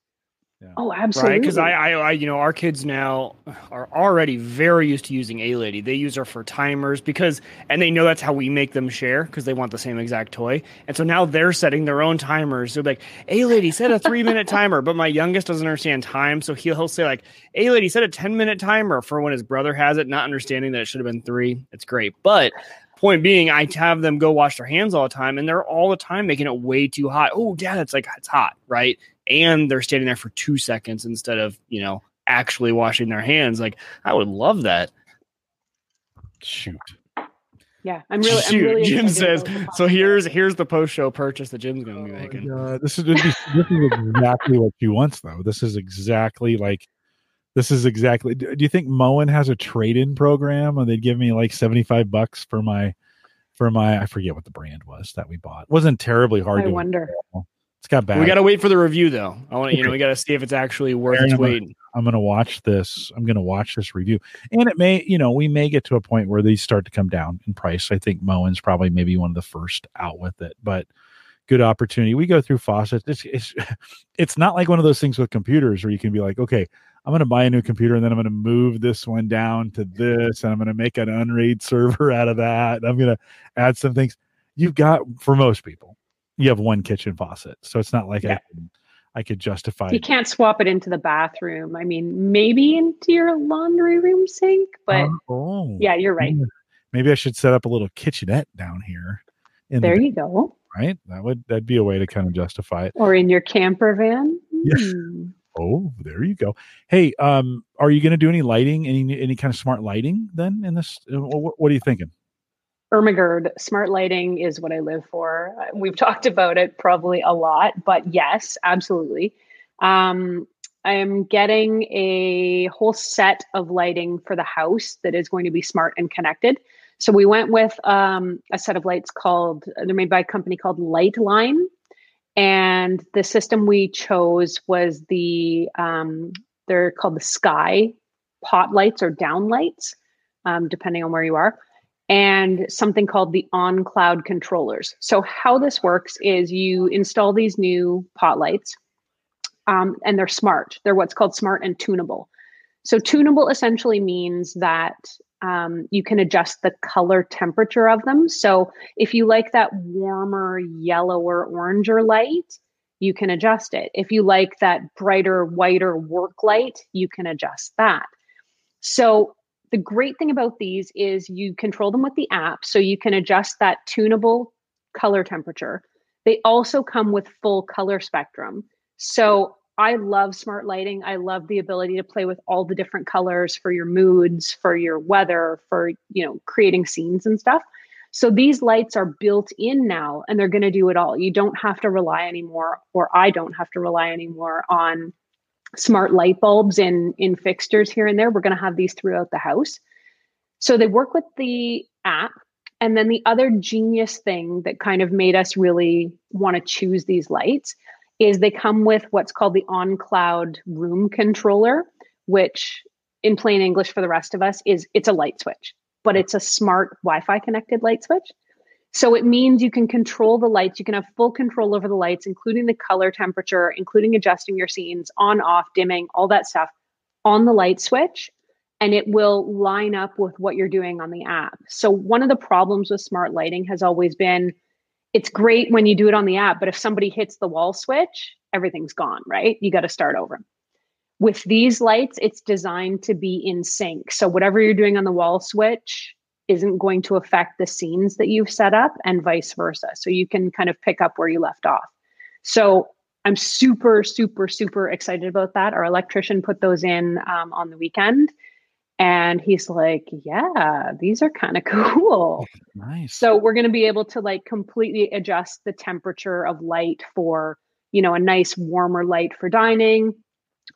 Speaker 2: Yeah. Oh, absolutely.
Speaker 3: Right, because I, I, I, you know, our kids now are already very used to using A Lady. They use her for timers because, and they know that's how we make them share because they want the same exact toy. And so now they're setting their own timers. They're like, A Lady, set a three minute timer. But my youngest doesn't understand time, so he'll, he'll say like, A Lady, set a ten minute timer for when his brother has it, not understanding that it should have been three. It's great, but point being, I have them go wash their hands all the time, and they're all the time making it way too hot. Oh, dad, it's like it's hot, right? And they're standing there for two seconds instead of you know actually washing their hands. Like i would love that.
Speaker 1: Shoot.
Speaker 2: Yeah i'm really,
Speaker 3: Shoot.
Speaker 2: I'm really
Speaker 3: jim says so here's here's the post-show purchase that jim's gonna be
Speaker 1: oh
Speaker 3: making.
Speaker 1: Uh, this is this is exactly what she wants though. This is exactly like this is exactly do you think moen has a trade-in program and they'd give me like 75 bucks for my for my i forget what the brand was that we bought. It wasn't terribly hard
Speaker 2: I
Speaker 1: to
Speaker 2: wonder
Speaker 1: it's got bad.
Speaker 3: We got to wait for the review though. I want to, you know, we got to see if it's actually worth its weight.
Speaker 1: I'm going to watch this. I'm going to watch this review, and it may, you know, we may get to a point where these start to come down in price. I think Moen's probably maybe one of the first out with it, but good opportunity. We go through faucets. It's it's it's not like one of those things with computers where you can be like, okay, I'm going to buy a new computer and then I'm going to move this one down to this, and I'm going to make an Unraid server out of that. and I'm going to add some things. You've got for most people you have one kitchen faucet, so it's not like yeah. I I could justify.
Speaker 2: You can't swap it into the bathroom. I mean, maybe into your laundry room sink, but uh, oh, yeah, you're right.
Speaker 1: Maybe I should set up a little kitchenette down here.
Speaker 2: there the, you go.
Speaker 1: Right, that would that'd be a way to kind of justify it.
Speaker 2: Or in your camper van.
Speaker 1: Yeah. Mm. Oh, there you go. Hey, um, are you going to do any lighting, any any kind of smart lighting then in this? Uh, what, what are you thinking?
Speaker 2: Ermagerd, smart lighting is what I live for. Uh, we've talked about it probably a lot, but yes, absolutely. Um, I am getting a whole set of lighting for the house that is going to be smart and connected. So we went with um, a set of lights called, they're made by a company called Liteline. And the system we chose was the, um, they're called the Sky pot lights or down lights, um, depending on where you are and something called the on cloud controllers. So, how this works is you install these new pot lights, um, and they're smart. They're what's called smart and tunable. So, tunable essentially means that um, you can adjust the color temperature of them. So, if you like that warmer, yellower, oranger light, you can adjust it. If you like that brighter, whiter work light, you can adjust that. So, the great thing about these is you control them with the app so you can adjust that tunable color temperature. They also come with full color spectrum. So I love smart lighting. I love the ability to play with all the different colors for your moods, for your weather, for you know, creating scenes and stuff. So these lights are built in now and they're going to do it all. You don't have to rely anymore or I don't have to rely anymore on smart light bulbs in in fixtures here and there. We're going to have these throughout the house. So they work with the app. And then the other genius thing that kind of made us really want to choose these lights is they come with what's called the on cloud room controller, which in plain English for the rest of us is it's a light switch, but it's a smart Wi-Fi connected light switch. So it means you can control the lights. You can have full control over the lights, including the color temperature, including adjusting your scenes on, off, dimming, all that stuff on the light switch. and it will line up with what you're doing on the app. So one of the problems with smart lighting has always been it's great when you do it on the app, but if somebody hits the wall switch, everything's gone, right? You got to start over. With these lights, it's designed to be in sync. So whatever you're doing on the wall switch isn't going to affect the scenes that you've set up and vice versa. So you can kind of pick up where you left off. So I'm super, super, super excited about that. Our electrician put those in um, on the weekend. And he's like, Yeah, these are kind of cool.
Speaker 1: Nice.
Speaker 2: So we're going to be able to like completely adjust the temperature of light for, you know, a nice warmer light for dining,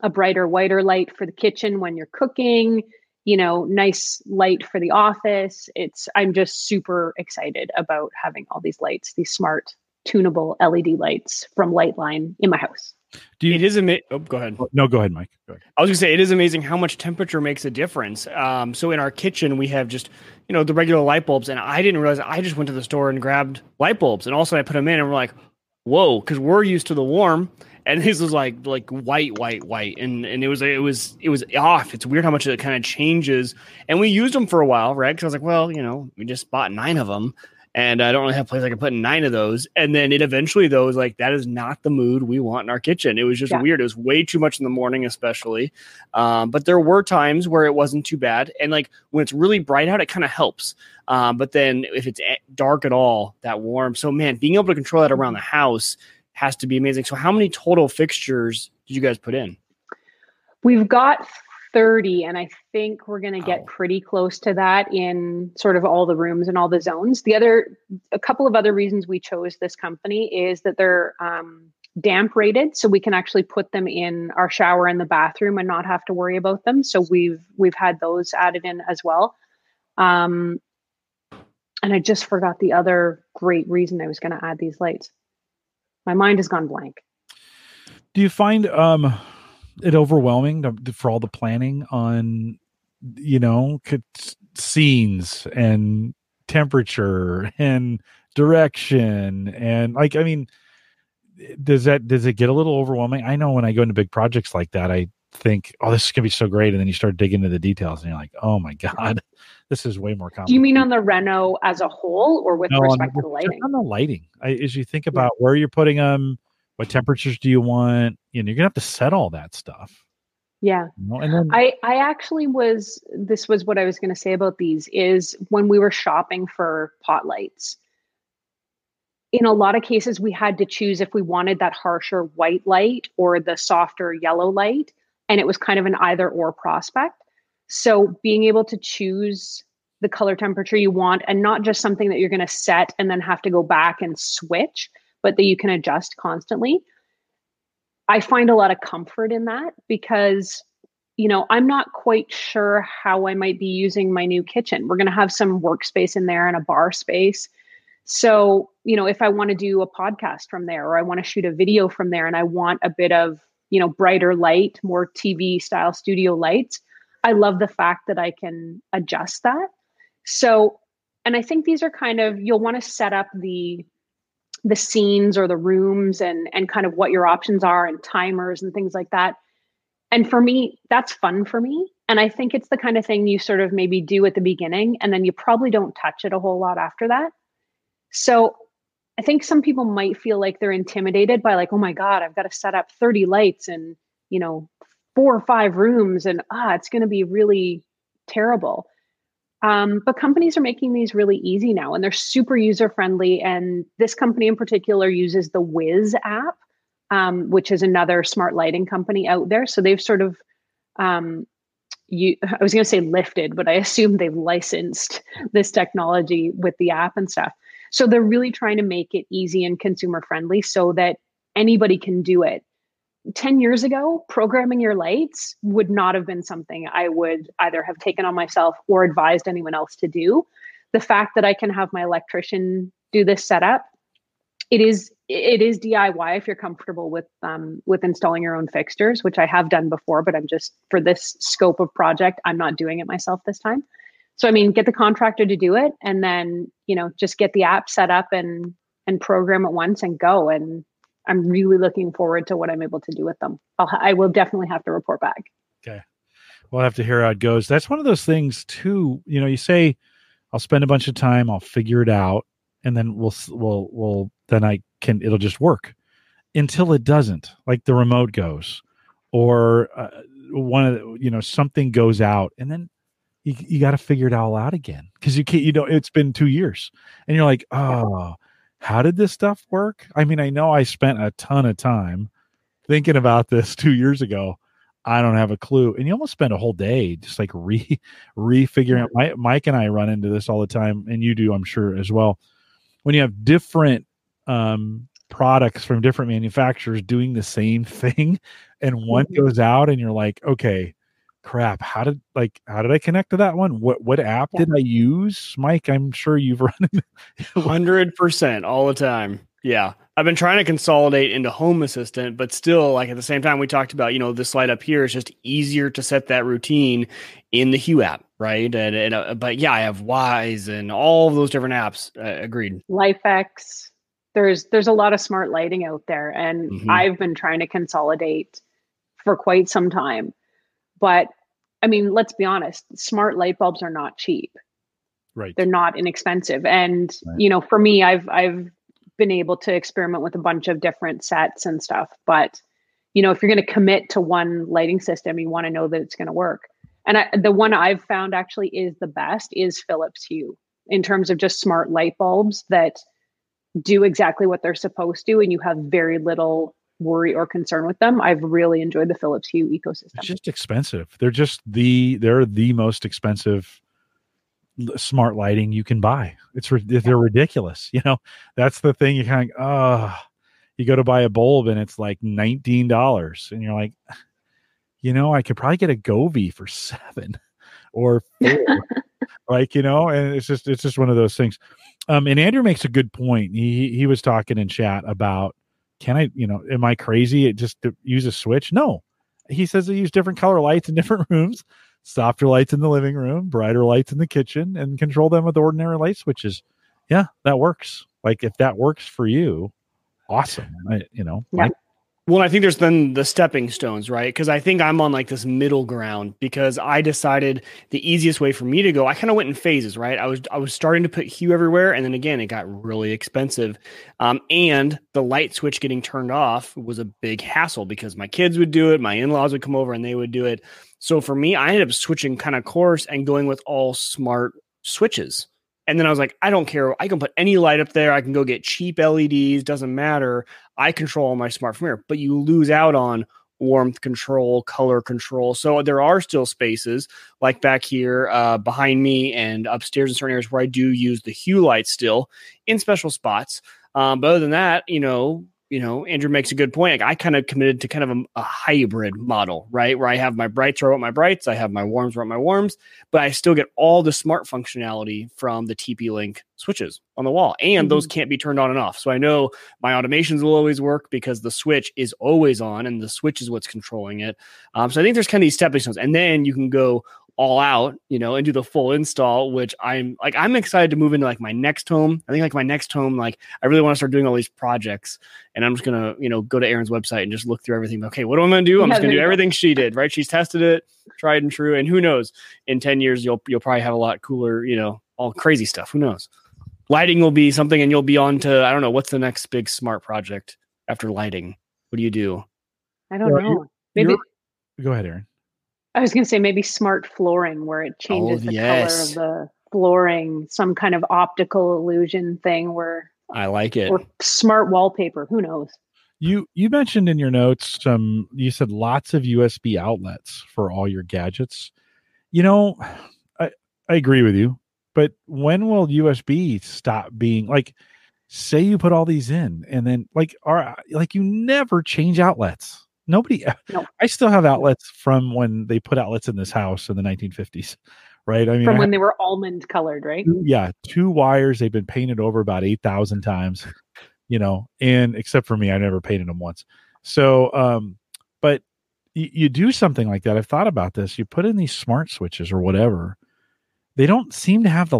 Speaker 2: a brighter, whiter light for the kitchen when you're cooking, you know, nice light for the office. It's, I'm just super excited about having all these lights, these smart tunable LED lights from Liteline in my house.
Speaker 3: Do you, it is amazing. Oh, go ahead.
Speaker 1: No, go ahead, Mike. Go ahead.
Speaker 3: I was gonna say it is amazing how much temperature makes a difference. Um, so in our kitchen we have just you know the regular light bulbs, and I didn't realize I just went to the store and grabbed light bulbs, and also I put them in, and we're like, whoa, because we're used to the warm, and this was like like white, white, white, and and it was it was it was off. It's weird how much it kind of changes, and we used them for a while, right? Because I was like, well, you know, we just bought nine of them, and I don't really have a place I can put nine of those. And then it eventually, though, was like that is not the mood we want in our kitchen. It was just yeah. weird. It was way too much in the morning, especially. Um, but there were times where it wasn't too bad, and like when it's really bright out, it kind of helps. Um, but then if it's dark at all, that warm. So man, being able to control that around the house has to be amazing. So how many total fixtures did you guys put in?
Speaker 2: We've got 30 and i think we're going to get pretty close to that in sort of all the rooms and all the zones. The other a couple of other reasons we chose this company is that they're um, damp rated so we can actually put them in our shower in the bathroom and not have to worry about them. So we've we've had those added in as well. Um, and i just forgot the other great reason i was going to add these lights my mind has gone blank.
Speaker 1: Do you find um it overwhelming to, for all the planning on you know scenes and temperature and direction and like i mean does that does it get a little overwhelming? I know when i go into big projects like that i think oh this is going to be so great and then you start digging into the details and you're like oh my god this is way more complicated
Speaker 2: do you mean on the reno as a whole or with no, respect
Speaker 1: on,
Speaker 2: to the lighting?
Speaker 1: on the lighting. I, as you think about yeah. where you're putting them what temperatures do you want you know you're gonna have to set all that stuff.
Speaker 2: Yeah. You know? and then, i i actually was this was what i was going to say about these is when we were shopping for pot lights. In a lot of cases we had to choose if we wanted that harsher white light or the softer yellow light and it was kind of an either or prospect so being able to choose the color temperature you want and not just something that you're going to set and then have to go back and switch but that you can adjust constantly. I find a lot of comfort in that because, you know, I'm not quite sure how I might be using my new kitchen. We're going to have some workspace in there and a bar space. So, you know, if I want to do a podcast from there or I want to shoot a video from there and I want a bit of, you know, brighter light, more TV style studio lights, I love the fact that I can adjust that. So, and I think these are kind of, you'll want to set up the the scenes or the rooms and and kind of what your options are and timers and things like that. And for me that's fun for me. And i think it's the kind of thing you sort of maybe do at the beginning and then you probably don't touch it a whole lot after that. So i think some people might feel like they're intimidated by like oh my god i've got to set up 30 lights and you know four or five rooms and ah it's going to be really terrible um, but companies are making these really easy now and they're super user friendly. And this company in particular uses the Wiz app, um, which is another smart lighting company out there. So they've sort of, um, you, I was going to say lifted, but I assume they've licensed this technology with the app and stuff. So they're really trying to make it easy and consumer friendly so that anybody can do it. 10 years ago, programming your lights would not have been something I would either have taken on myself or advised anyone else to do. The fact that I can have my electrician do this setup, it is it is DIY if you're comfortable with um, with installing your own fixtures, which I have done before, but I'm just for this scope of project, I'm not doing it myself this time. So I mean, get the contractor to do it, and then you know just get the app set up and and program it once and go and I'm really looking forward to what I'm able to do with them. I'll, I will definitely have to report back.
Speaker 1: Okay. we'll have to hear how it goes. That's one of those things too. You know, you say, "I'll spend a bunch of time, I'll figure it out, and then we'll we'll we'll then I can it'll just work." Until it doesn't, like the remote goes, or uh, one of the, you know something goes out, and then you you got to figure it all out again because you can't. You know, it's been two years, and you're like, "Oh, how did this stuff work?" I mean, I know I spent a ton of time thinking about this two years ago I don't have a clue. And you almost spend a whole day just like re refiguring out. My, Mike and I run into this all the time, and you do, I'm sure, as well. When you have different um, products from different manufacturers doing the same thing, and one
Speaker 2: Mhm.
Speaker 1: goes out, and you're like, okay, crap, how did like how did I connect to that one? What what app did I use? Mike, I'm sure you've run into
Speaker 3: Hundred percent all the time. Yeah. I've been trying to consolidate into Home Assistant, but still, like at the same time, we talked about, you know, this light up here is just easier to set that routine in the Hue app, right? And, and uh, but yeah, I have Wyze and all of those different apps. Uh, agreed.
Speaker 2: LIFX. There's there's a lot of smart lighting out there, and
Speaker 3: Mhm.
Speaker 2: I've been trying to consolidate for quite some time. But I mean, let's be honest, smart light bulbs are not cheap.
Speaker 1: right.
Speaker 2: They're not inexpensive. And
Speaker 1: Right.
Speaker 2: you know, for me, I've I've been able to experiment with a bunch of different sets and stuff. But you know, if you're going to commit to one lighting system, you want to know that it's going to work. And I, the one I've found actually is the best is Philips Hue in terms of just smart light bulbs that do exactly what they're supposed to, and you have very little worry or concern with them. I've really enjoyed the Philips Hue ecosystem.
Speaker 1: It's just expensive. They're just the they're the most expensive smart lighting you can buy. It's they're ridiculous. You know, that's the thing. You kind of uh you go to buy a bulb and it's like nineteen dollars, and you're like, you know, I could probably get a Govee for seven or four. like you know, and it's just it's just one of those things. Um, and Andrew makes a good point. He he was talking in chat about can I, you know, am I crazy? It just use a switch? No, he says they use different color lights in different rooms, softer lights in the living room, brighter lights in the kitchen, and control them with ordinary light switches. Yeah, that works. Like if that works for you, awesome. I, you know,
Speaker 2: Yeah.
Speaker 3: Well, I think there's then the stepping stones, right? Because I think I'm on like this middle ground because I decided the easiest way for me to go. I kind of went in phases, right? I was I was starting to put hue everywhere, and then again, it got really expensive, um, and the light switch getting turned off was a big hassle because my kids would do it, my in-laws would come over, and they would do it. So for me, I ended up switching kind of course and going with all smart switches. And then I was like, I don't care. I can put any light up there. I can go get cheap LEDs. Doesn't matter. I control all my smart from here, but you lose out on warmth control, color control. So there are still spaces like back here uh, behind me and upstairs in certain areas where I do use the hue light still in special spots. Um, but other than that, you know, you know, Andrew makes a good point. Like I kind of committed to kind of a, a hybrid model, right? Where I have my brights are what my brights, I have my warms are what my warms, but I still get all the smart functionality from the TP Link switches on the wall, and those can't be turned on and off. So I know my automations will always work because the switch is always on, and the switch is what's controlling it. Um, so I think there's kind of these stepping stones, and then you can go all out, you know, and do the full install, which I'm like, I'm excited to move into like my next home. I think like my next home, like I really want to start doing all these projects and I'm just gonna, you know, go to Erin's website and just look through everything. Okay, what am I gonna do? I'm
Speaker 2: Yeah,
Speaker 3: just gonna do everything she did, right? She's tested it, tried and true, and who knows? In 10 years, you'll you'll probably have a lot cooler, you know, all crazy stuff. Who knows? Lighting will be something, and you'll be on to I don't know what's the next big smart project after lighting. What do you do?
Speaker 2: I don't
Speaker 1: Well,
Speaker 2: know. Maybe
Speaker 1: you're- Go ahead, Aaron.
Speaker 2: I was going to say maybe smart flooring where it changes
Speaker 3: Oh,
Speaker 2: the
Speaker 3: yes.
Speaker 2: color of the flooring, some kind of optical illusion thing where
Speaker 3: I like it.
Speaker 2: or smart wallpaper, who knows.
Speaker 1: You you mentioned in your notes some you said lots of USB outlets for all your gadgets. You know, I I agree with you, but when will USB stop being like say you put all these in and then like are like you never change outlets. Nobody
Speaker 2: No.
Speaker 1: I still have outlets from when they put outlets in this house in the 1950s. Right? I mean
Speaker 2: From
Speaker 1: I
Speaker 2: when they were almond colored, right?
Speaker 1: yeah, two wires. They've been painted over about eight thousand times, you know. And except for me, I never painted them once. So, um, but you do something like that. I've thought about this. You put in these smart switches or whatever. They don't seem to have the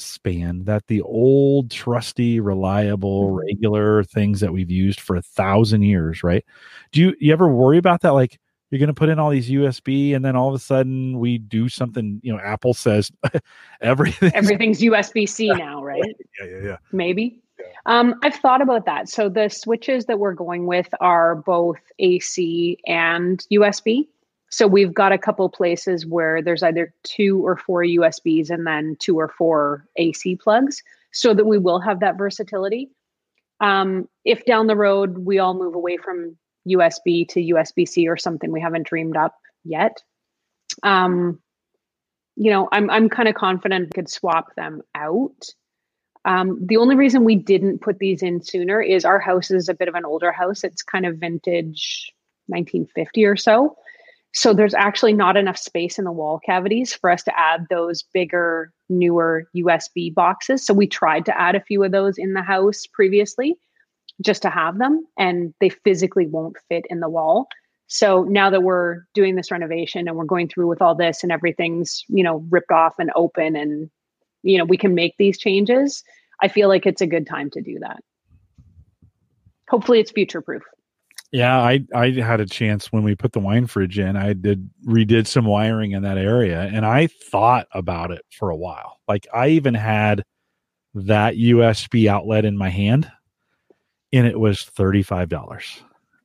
Speaker 1: lifespan that the old, trusty, reliable, regular things that we've used for a thousand years. Right? Do you you ever worry about that? Like, you're going to put in all these USB, and then all of a sudden we do something. You know, Apple says everything
Speaker 2: everything's USB C now, right?
Speaker 1: yeah, yeah, yeah.
Speaker 2: Maybe. Um, I've thought about that. So the switches that we're going with are both AC and USB. So we've got a couple places where there's either two or four USBs and then two or four AC plugs, so that we will have that versatility. Um, if down the road we all move away from USB to USB C or something we haven't dreamed up yet, um, you know, I'm I'm kind of confident we could swap them out. Um, the only reason we didn't put these in sooner is our house is a bit of an older house. It's kind of vintage 1950 or so. So there's actually not enough space in the wall cavities for us to add those bigger, newer USB boxes. So we tried to add a few of those in the house previously just to have them, and they physically won't fit in the wall. So now that we're doing this renovation and we're going through with all this and everything's, you know, ripped off and open and you know, we can make these changes, I feel like it's a good time to do that. Hopefully it's future proof.
Speaker 1: Yeah, I I had a chance when we put the wine fridge in. I did redid some wiring in that area, and I thought about it for a while. Like I even had that USB outlet in my hand, and it was thirty five dollars,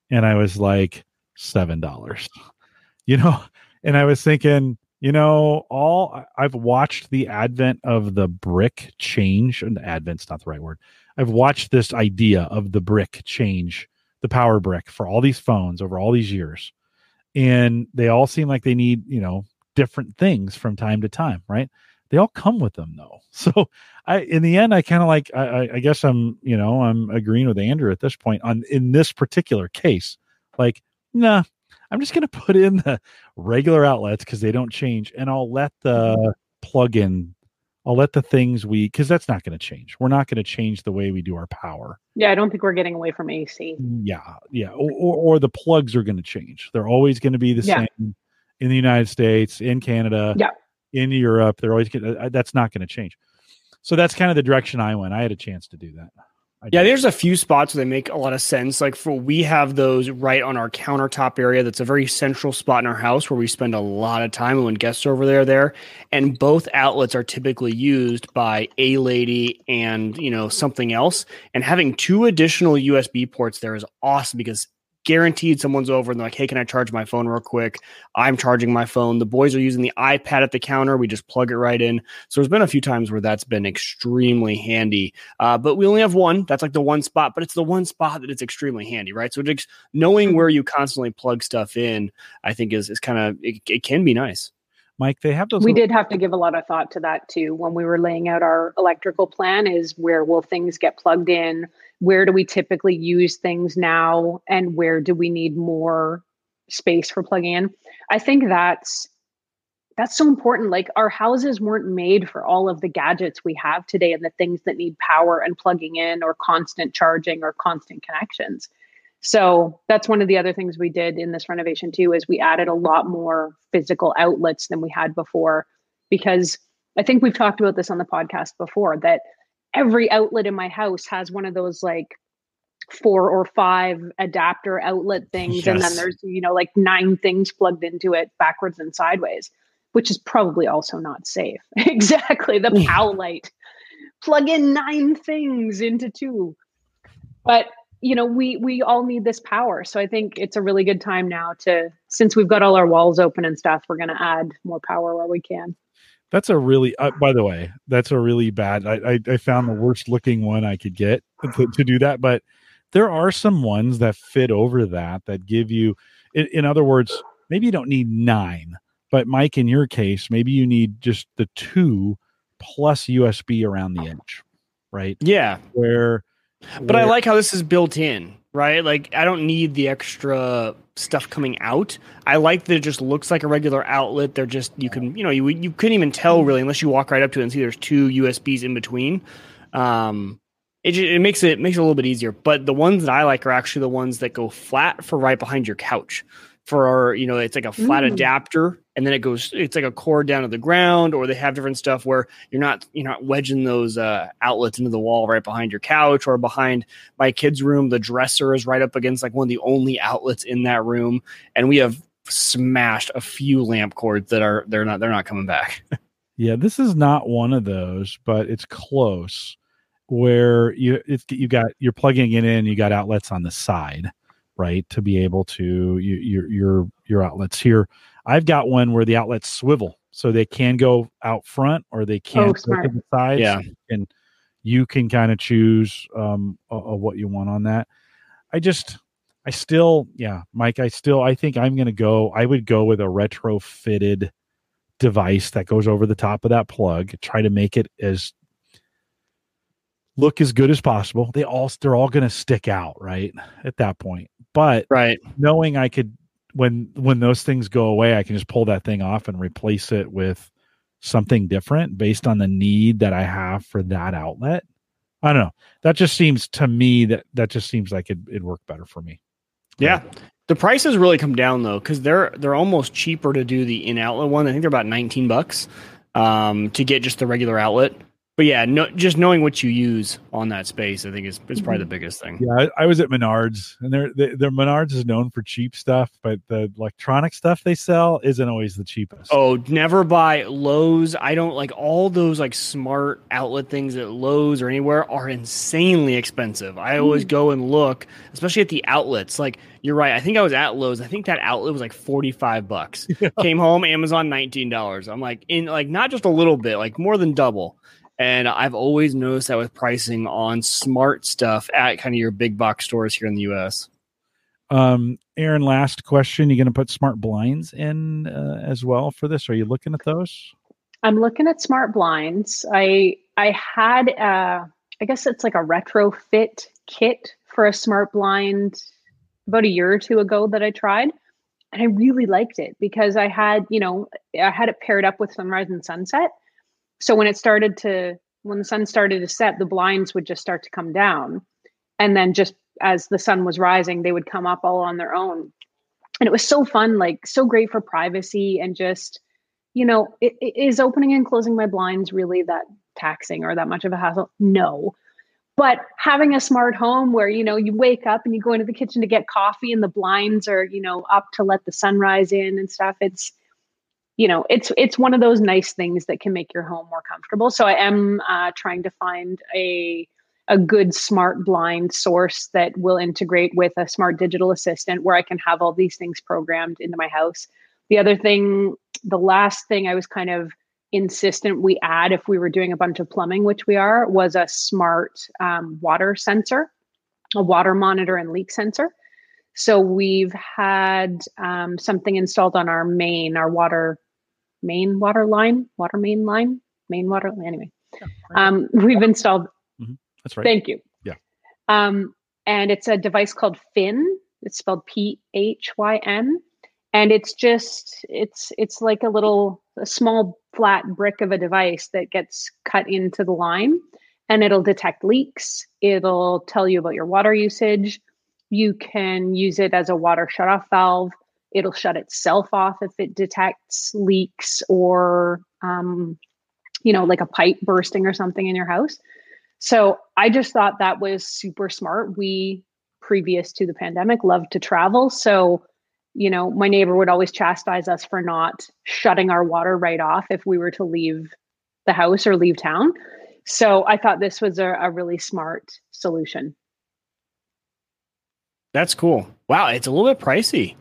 Speaker 1: and I was like seven dollars, you know. And I was thinking, you know, all I've watched the advent of the brick change, and advent's not the right word. I've watched this idea of the brick change the power brick for all these phones over all these years. And they all seem like they need you know different things from time to time right? They all come with them though. So i in the end i kind of like I, I guess i'm you know i'm agreeing with andrew at this point on in this particular case. Like nah i'm just to put in the regular outlets because they don't change and i'll let the mm-hmm. plug in I'll let the things we because that's not going to change. We're not going to change the way we do our power.
Speaker 2: Yeah, I don't think we're getting away from AC.
Speaker 1: Yeah, yeah, or, or, or the plugs are going to change. They're always going to be the yeah. same in the United States, in Canada,
Speaker 2: yeah.
Speaker 1: in Europe. They're always gonna, uh, that's not going to change. So that's kind of the direction I went. I had a chance to do that
Speaker 3: yeah, there's a few spots where they make a lot of sense. Like for we have those right on our countertop area. That's a very central spot in our house where we spend a lot of time when guests are over there. There, and both outlets are typically used by a lady and you know something else. And having two additional USB ports there is awesome because guaranteed someone's over and they're like, hey, can I charge my phone real quick? I'm charging my phone. The boys are using the iPad at the counter. We just plug it right in. So there's been a few times where that's been extremely handy. Uh, but we only have one. That's like the one spot, but it's the one spot that it's extremely handy, right? So just knowing where you constantly plug stuff in, I think is, is kind of, it, it can be nice.
Speaker 1: Mike, they have those.
Speaker 2: We little- did have to give a lot of thought to that too when we were laying out our electrical plan. Is where will things get plugged in? Where do we typically use things now, and where do we need more space for plugging in? I think that's that's so important. Like our houses weren't made for all of the gadgets we have today and the things that need power and plugging in or constant charging or constant connections. So that's one of the other things we did in this renovation too is we added a lot more physical outlets than we had before. Because I think we've talked about this on the podcast before that every outlet in my house has one of those like four or five adapter outlet things yes. and then there's you know like nine things plugged into it backwards and sideways which is probably also not safe. Exactly the Powlite plug in nine things into two. But you know we we all need this power. So i think it's a really good time now to since we've got all our walls open and stuff we're going to add more power where we can.
Speaker 1: That's a really uh, by the way that's a really bad I, I, I found the worst looking one i could get to, to, do that but there are some ones that fit over that that give you in, in other words maybe you don't need nine but mike in your case maybe you need just the two plus usb around the edge right?
Speaker 3: Yeah.
Speaker 1: Where
Speaker 3: but I like how this is built in, right? Like I don't need the extra stuff coming out. I like that it just looks like a regular outlet. They're just you can you know you you couldn't even tell really unless you walk right up to it and see there's two USBs in between. Um, it it makes it makes it a little bit easier. But the ones that I like are actually the ones that go flat for right behind your couch for our, you know, it's like a flat mm. adapter and then it goes, it's like a cord down to the ground, or they have different stuff where you're not, you're not wedging those uh, outlets into the wall right behind your couch or behind my kid's room. The dresser is right up against like one of the only outlets in that room. And we have smashed a few lamp cords that are they're not they're not coming back.
Speaker 1: yeah, this is not one of those, but it's close. Where you it's you got you're plugging it in, you got outlets on the side, right, to be able to you, your your your outlets here. I've got one where the outlets swivel, so they can go out front or they can
Speaker 2: Oh,
Speaker 1: go to the sides.
Speaker 3: Yeah.
Speaker 1: and you can kind of choose um uh, uh, what you want on that. I just I still yeah, Mike, I still I think I'm going to go I would go with a retrofitted device that goes over the top of that plug, try to make it as look as good as possible. They all they're all going to stick out, right? At that point. But
Speaker 3: Right.
Speaker 1: knowing I could when when those things go away, I can just pull that thing off and replace it with something different based on the need that I have for that outlet. I don't know. That just seems to me that that just seems like it, it'd work better for me.
Speaker 3: Yeah. The prices really come down though, because they're they're almost cheaper to do the in outlet one. I think they're about 19 bucks um, to get just the regular outlet. But yeah, no, just knowing what you use on that space, I think is, is probably the mm-hmm. biggest thing.
Speaker 1: Yeah, I, I was at Menards, and their their their Menards is known for cheap stuff, but the electronic stuff they sell isn't always the cheapest.
Speaker 3: Oh, never buy Lowe's. I don't like all those like smart outlet things at Lowe's or anywhere are insanely expensive. I always mm-hmm. go and look, especially at the outlets. Like you're right. I think I was at Lowe's. I think that outlet was like 45 bucks. Came home, Amazon $19. I'm like in like not just a little bit, like more than double. And I've always noticed that with pricing on smart stuff at kind of your big box stores here in the US.
Speaker 1: Um, Erin, last question: You going to put smart blinds in uh, as well for this? Are you looking at those?
Speaker 2: I'm looking at smart blinds. I I had uh I guess it's like a retrofit kit for a smart blind about a year or two ago that I tried. And I really liked it because I had, you know, I had it paired up with sunrise and sunset. So when it started to when the sun started to set, the blinds would just start to come down. And then just as the sun was rising, they would come up all on their own. And it was so fun, like so great for privacy and just you know, i- i- is opening and closing my blinds really that taxing or that much of a hassle? No. But having a smart home where, you know, you wake up and you go into the kitchen to get coffee and the blinds are, you know, up to let the sunrise in and stuff, it's, you know, it's it's one of those nice things that can make your home more comfortable. So I am uh, trying to find a a good smart blind source that will integrate with a smart digital assistant where I can have all these things programmed into my house. The other thing the last thing I was kind of insistent we add if we were doing a bunch of plumbing, which we are, was a smart um, water sensor, a water monitor and leak sensor. So we've had um, something installed on our main, our water main water line, water main line, main water. Anyway, um, we've installed.
Speaker 1: That's right.
Speaker 2: Thank you.
Speaker 1: Yeah.
Speaker 2: Um, and it's a device called Phyn. It's spelled P H Y N, and it's just it's it's like a little a small flat brick of a device that gets cut into the line, and it'll detect leaks. It'll tell you about your water usage. You can use it as a water shutoff valve. It'll shut itself off if it detects leaks or um, you know like a pipe bursting or something in your house. So I just thought that was super smart. We, previous to the pandemic, loved to travel. So, you know, my neighbor would always chastise us for not shutting our water right off if we were to leave the house or leave town. So I thought this was a, a really smart solution.
Speaker 3: That's cool. Wow, it's a little bit pricey.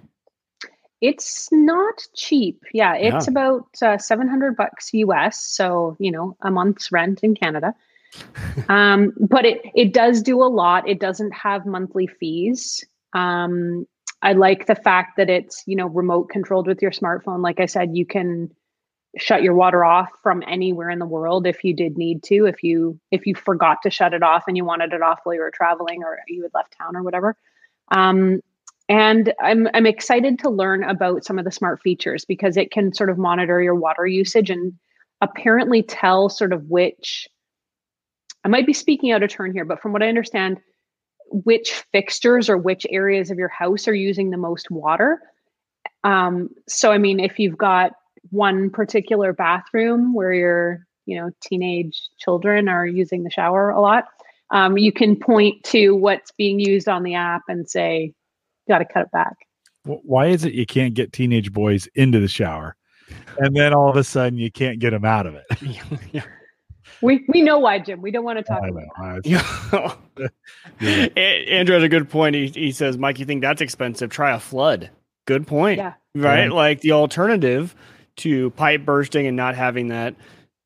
Speaker 2: It's not cheap. Yeah, it's
Speaker 3: Yeah.
Speaker 2: about uh, 700 bucks US. So, you know, a month's rent in Canada. um, but it, it does do a lot. It doesn't have monthly fees. Um, I like the fact that it's, you know, remote controlled with your smartphone. Like I said, you can shut your water off from anywhere in the world if you did need to. If you if you forgot to shut it off and you wanted it off while you were traveling or you had left town or whatever. Um, and I'm I'm excited to learn about some of the smart features because it can sort of monitor your water usage and apparently tell sort of which I might be speaking out of turn here, but from what I understand, which fixtures or which areas of your house are using the most water. Um, so I mean, if you've got one particular bathroom where your you know teenage children are using the shower a lot, um, you can point to what's being used on the app and say, got to cut it back.
Speaker 1: Why is it you can't get teenage boys into the shower, and then all of a sudden you can't get them out of it?
Speaker 2: We we know why, Jim. We don't want to talk
Speaker 1: I
Speaker 2: about
Speaker 1: know.
Speaker 2: that.
Speaker 3: Yeah. Andrew has a good point. He, he says, Mike, you think that's expensive? Try a flood. Good point.
Speaker 2: Yeah.
Speaker 3: Right?
Speaker 1: Yeah.
Speaker 3: Like the alternative to pipe bursting and not having that,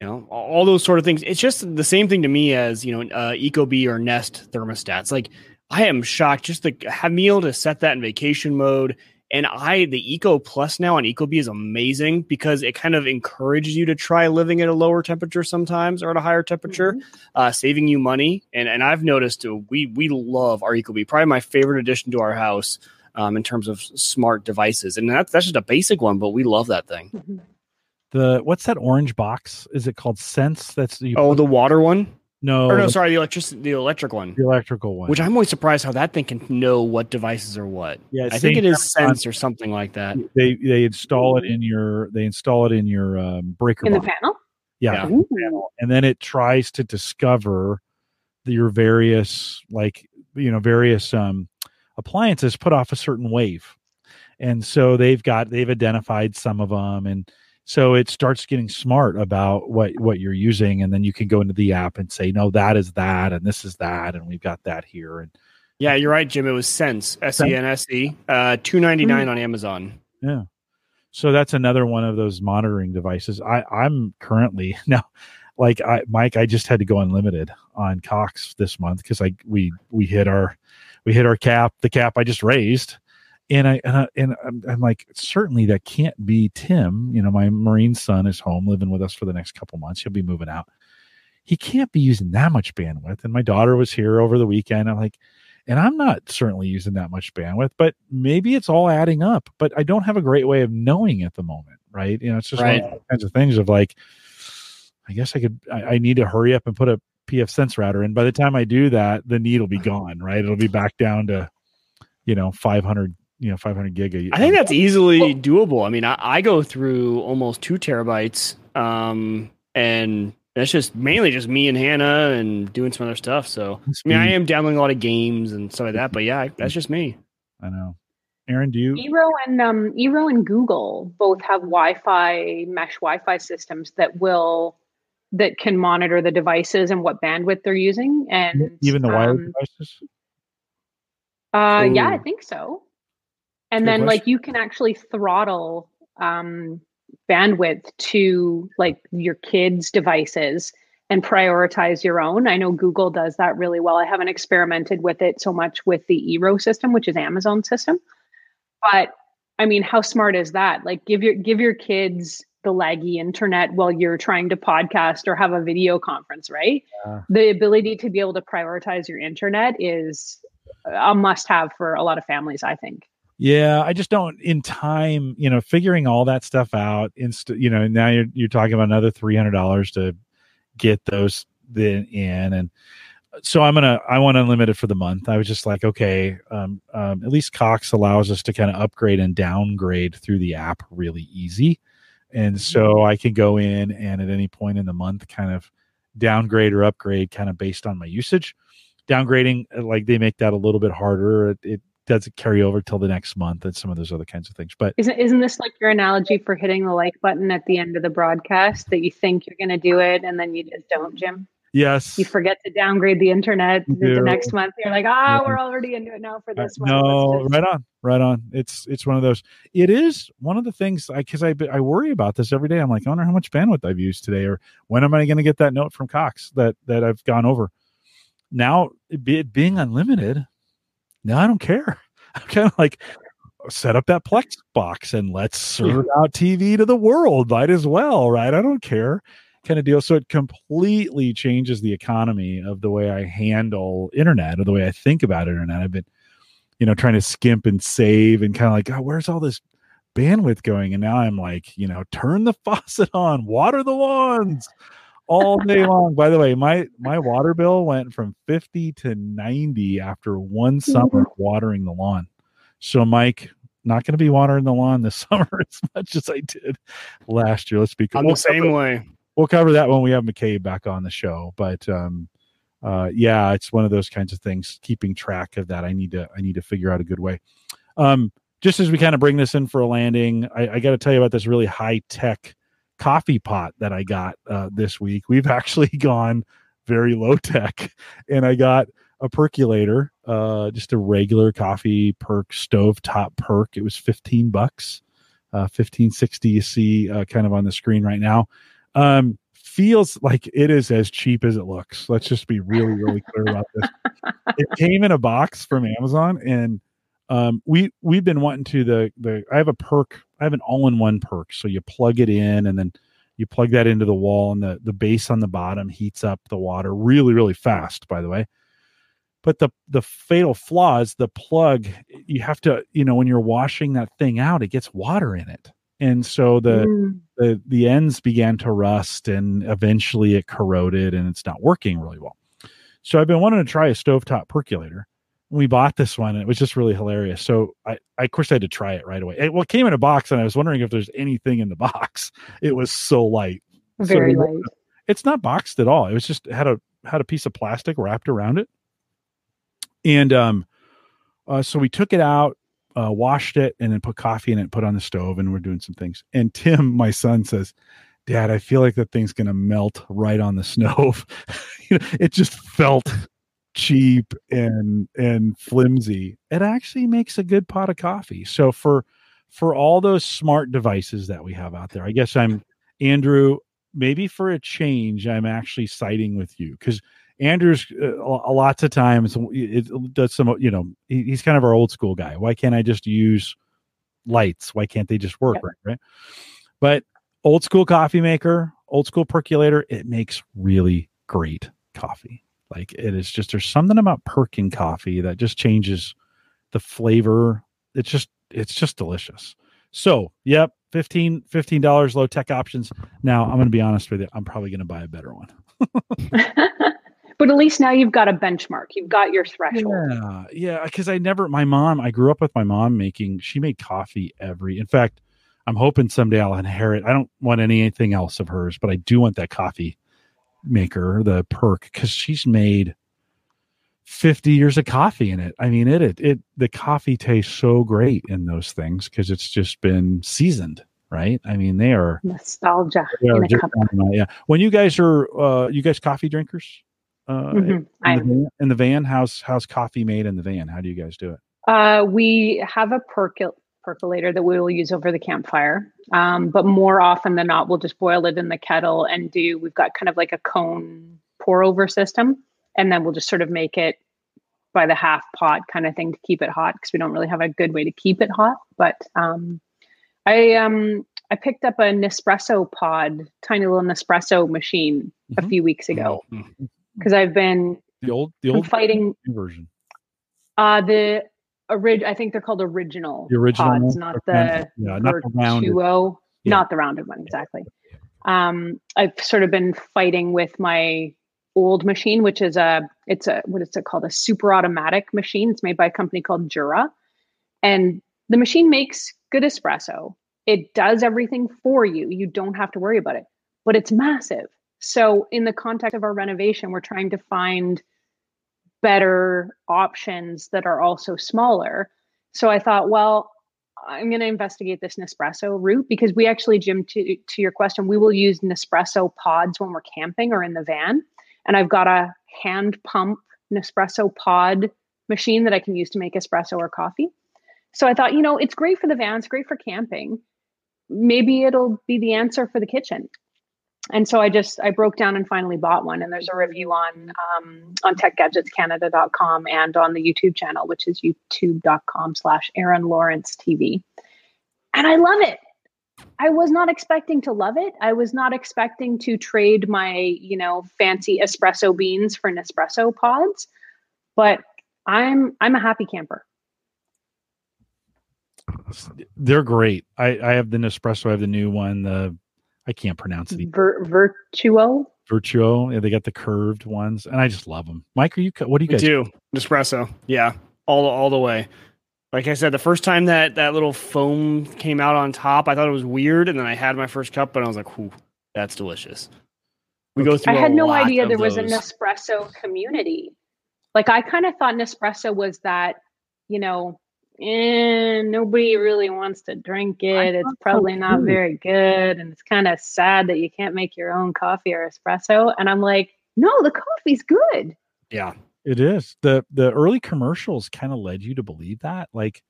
Speaker 3: you know, all those sort of things. It's just the same thing to me as, you know, uh, Ecobee or Nest thermostats. Like I am shocked just to have me able to set that in vacation mode. And I, the Eco Plus now on Ecobee is amazing because it kind of encourages you to try living at a lower temperature sometimes or at a higher temperature
Speaker 2: Mhm.
Speaker 3: uh, saving you money. And and I've noticed uh, we we love our Ecobee, probably my favorite addition to our house um, in terms of smart devices. And that's that's just a basic one, but we love that thing.
Speaker 2: Mhm.
Speaker 1: the what's that orange box? Is it called Sense? That's you
Speaker 3: Oh, the water one,
Speaker 1: no,
Speaker 3: or no,
Speaker 1: the,
Speaker 3: sorry, the electric the electric one.
Speaker 1: the electrical one.
Speaker 3: Which I'm always surprised how that thing can know what devices are what.
Speaker 1: yeah,
Speaker 3: I think it is
Speaker 1: kind of
Speaker 3: Sense or something like that.
Speaker 1: They they install it in your they install it in your um, breaker
Speaker 2: In the panel.
Speaker 1: yeah,
Speaker 3: Yeah.
Speaker 1: And then it tries to discover the, your various like you know various um appliances put off a certain wave and so they've got they've identified some of them and so it starts getting smart about what what you're using and then you can go into the app and say no that is that and this is that and we've got that here and
Speaker 3: Yeah, you're right, Jim. It was Sense, S E N S E, uh, two ninety nine on Amazon.
Speaker 1: Yeah. So that's another one of those monitoring devices. I, I'm currently now, like I, Mike, I just had to go unlimited on Cox this month because I we we hit our we hit our cap, the cap I just raised, and I and, I, and I'm, I'm like certainly that can't be Tim. You know, my Marine son is home living with us for the next couple months. He'll be moving out. He can't be using that much bandwidth. And my daughter was here over the weekend. I'm like, and I'm not certainly using that much bandwidth, but maybe it's all adding up. But I don't have a great way of knowing at the moment, right? You know, it's just one of
Speaker 3: Right.
Speaker 1: kinds of things of like, I guess I could, I, I need to hurry up and put a pfSense router in. By the time I do that, the need will be gone, right? It'll be back down to, you know, 500, you know, 500 gig. A,
Speaker 3: I think that's easily doable. I mean, I, I go through almost two terabytes, um, and that's just mainly just me and Hannah and doing some other stuff. So, I mean, I am downloading a lot of games and stuff like that, but yeah, that's just me.
Speaker 1: I know. Erin, do you?
Speaker 2: Eero and um, Eero and Google both have Wi-Fi mesh Wi-Fi systems that will that can monitor the devices and what bandwidth they're using, and
Speaker 1: Even the wired
Speaker 2: um,
Speaker 1: devices?
Speaker 2: Uh, yeah, I think so. And
Speaker 3: Good
Speaker 2: then,
Speaker 3: question.
Speaker 2: like, you can actually throttle um, bandwidth to like your kids' devices and prioritize your own. I know Google does that really well. I haven't experimented with it so much with the Eero system, which is Amazon system. But I mean, how smart is that? Like, give your give your kids the laggy internet while you're trying to podcast or have a video conference, right?
Speaker 1: Yeah.
Speaker 2: The ability to be able to prioritize your internet is a must have for a lot of families, I think.
Speaker 1: Yeah, I just don't in time, you know, figuring all that stuff out. Inst- you know, now you're you're talking about another three hundred dollars to get those then in, and so I'm gonna I want unlimited for the month. I was just like, okay, um, um, at least Cox allows us to kind of upgrade and downgrade through the app really easy, and so I can go in and at any point in the month kind of downgrade or upgrade kind of based on my usage. Downgrading, uh, like they make that a little bit harder. It, it doesn't carry over till the next month and some of those other kinds of things. But
Speaker 2: Isn't isn't this like your analogy for hitting the like button at the end of the broadcast that you think you're going to do it and then you just don't, Jim?
Speaker 1: yes,
Speaker 2: You forget to downgrade the internet the, next month. You're like, ah,
Speaker 1: Yeah.
Speaker 2: we're already into it now for
Speaker 1: Uh,
Speaker 2: this one.
Speaker 1: no,
Speaker 2: just-"
Speaker 1: right on, right on. It's it's one of those. It is one of the things I because I, I worry about this every day. I'm like, I wonder how much bandwidth I've used today, or when am I going to get that note from Cox that that I've gone over. Now, it, be, it being unlimited, now I don't care. I'm kind of like set up that Plex box and let's serve out TV to the world. Might as well, right? I don't care kind of deal. So it completely changes the economy of the way I handle internet or the way I think about internet. I've been, you know, trying to skimp and save and kind of like, oh, where's all this bandwidth going? And now I'm like, you know, turn the faucet on, water the lawns all day long. By the way, my my water bill went from 50 to 90 after one summer watering the lawn. So Mike, not going to be watering the lawn this summer as much as I did last year. Let's be
Speaker 3: I'm
Speaker 1: we'll
Speaker 3: the same
Speaker 1: cover-
Speaker 3: way.
Speaker 1: we'll cover that when we have McCabe back on the show. But um, uh, yeah, it's one of those kinds of things. Keeping track of that, I need to I need to figure out a good way. Um, just as we kind of bring this in for a landing, I, I got to tell you about this really high tech coffee pot that I got uh, this week. We've actually gone very low tech, and I got a percolator, uh, just a regular coffee perk stove top perk. It was 15 bucks, uh, 1560 you see uh, kind of on the screen right now. Um, feels like it is as cheap as it looks. Let's just be really, really clear about this. it came in a box from Amazon and um, we we've been wanting to the the I have a perk I have an all in one perk so you plug it in and then you plug that into the wall and the the base on the bottom heats up the water really really fast by the way. But the the fatal flaw is the plug you have to you know when you're washing that thing out it gets water in it. And so the mm. the the ends began to rust and eventually it corroded and it's not working really well. So i've been wanting to try a stovetop percolator we bought this one and it was just really hilarious. So I, I of course I had to try it right away. It, well, it came in a box and I was wondering if there's anything in the box. It was so light.
Speaker 2: Very so, light.
Speaker 1: It's not boxed at all. It was just had a had a piece of plastic wrapped around it. And um uh, so we took it out, uh, washed it, and then put coffee in it, put on the stove, and we're doing some things. And Tim, my son, says, Dad, I feel like that thing's gonna melt right on the stove. you know, it just felt cheap and and flimsy it actually makes a good pot of coffee. So for for all those smart devices that we have out there i guess i'm andrew maybe for a change i'm actually siding with you because andrew's uh, a lots of times it does some you know he, he's kind of our old school guy. Why can't i just use lights? Why can't they just work yep. right right? But old school coffee maker old school percolator it makes really great coffee like it is just there's something about Perkin coffee that just changes the flavor. It's just it's just delicious. So, yep, 15 dollars low tech options. Now, I'm going to be honest with you, I'm probably going to buy a better one.
Speaker 2: but at least now you've got a benchmark. You've got your threshold.
Speaker 1: Yeah, yeah. Because I never, my mom, I grew up with my mom making. She made coffee every. In fact, I'm hoping someday I'll inherit. I don't want anything else of hers, but I do want that coffee maker, the perk, because she's made 50 years of coffee in it. I mean, it, it, it the coffee tastes so great in those things because it's just been seasoned, right? I mean, they are
Speaker 2: nostalgia. They are
Speaker 1: just, yeah. When you guys are, uh, you guys coffee drinkers, uh, mm-hmm. in, the van, in, the van, how's, how's coffee made in the van? How do you guys do it?
Speaker 2: Uh, we have a percol- percolator that we will use over the campfire. Um, but more often than not, we'll just boil it in the kettle and do, we've got kind of like a cone pour over system. And then we'll just sort of make it by the half pot kind of thing to keep it hot because we don't really have a good way to keep it hot. But um, I, um, I picked up a Nespresso pod, tiny little Nespresso machine mm-hmm. a few weeks ago because mm-hmm. I've been
Speaker 1: the old the old
Speaker 2: fighting
Speaker 1: version.
Speaker 2: Uh the orig- I think they're called original.
Speaker 1: The original
Speaker 2: pods, not the yeah, not the rounded. Yeah. not the rounded one exactly. Um, I've sort of been fighting with my old machine, which is a it's a what is it called a super automatic machine. It's made by a company called Jura, and the machine makes good espresso. It does everything for you. You don't have to worry about it, but it's massive. So, in the context of our renovation, we're trying to find better options that are also smaller. So I thought, well, I'm going to investigate this Nespresso route because we actually, Jim, to, to your question, we will use Nespresso pods when we're camping or in the van. And I've got a hand pump Nespresso pod machine that I can use to make espresso or coffee. So I thought, you know, it's great for the van, it's great for camping. Maybe it'll be the answer for the kitchen and so I just I broke down and finally bought one. And there's a review on um, on techgadgetscanada.com and on the YouTube channel, which is youtube.com slash Erin Lawrence TV. And I love it. I was not expecting to love it. I was not expecting to trade my, you know, fancy espresso beans for Nespresso pods, but I'm I'm a happy camper.
Speaker 1: They're great. I, I have the Nespresso. I have the new one, the I can't pronounce it.
Speaker 2: Ver, Vertuo.
Speaker 1: Vertuo. Yeah, they got the curved ones, and I just love them. Mike, are you? What do you guys
Speaker 3: do? Nespresso. Yeah, all all the way. Like I said, the first time that that little foam came out on top, I thought it was weird, and then I had my first cup, and I was like, "Ooh, that's delicious." We go through.
Speaker 2: I had no idea there those. was a Nespresso community. Like I kind of thought Nespresso was that, you know, and nobody really wants to drink it. It's probably so not very good. And it's kind of sad that you can't make your own coffee or espresso. And I'm like, no, the coffee's good.
Speaker 3: Yeah.
Speaker 1: It is. The the early commercials kind of led you to believe that. Like,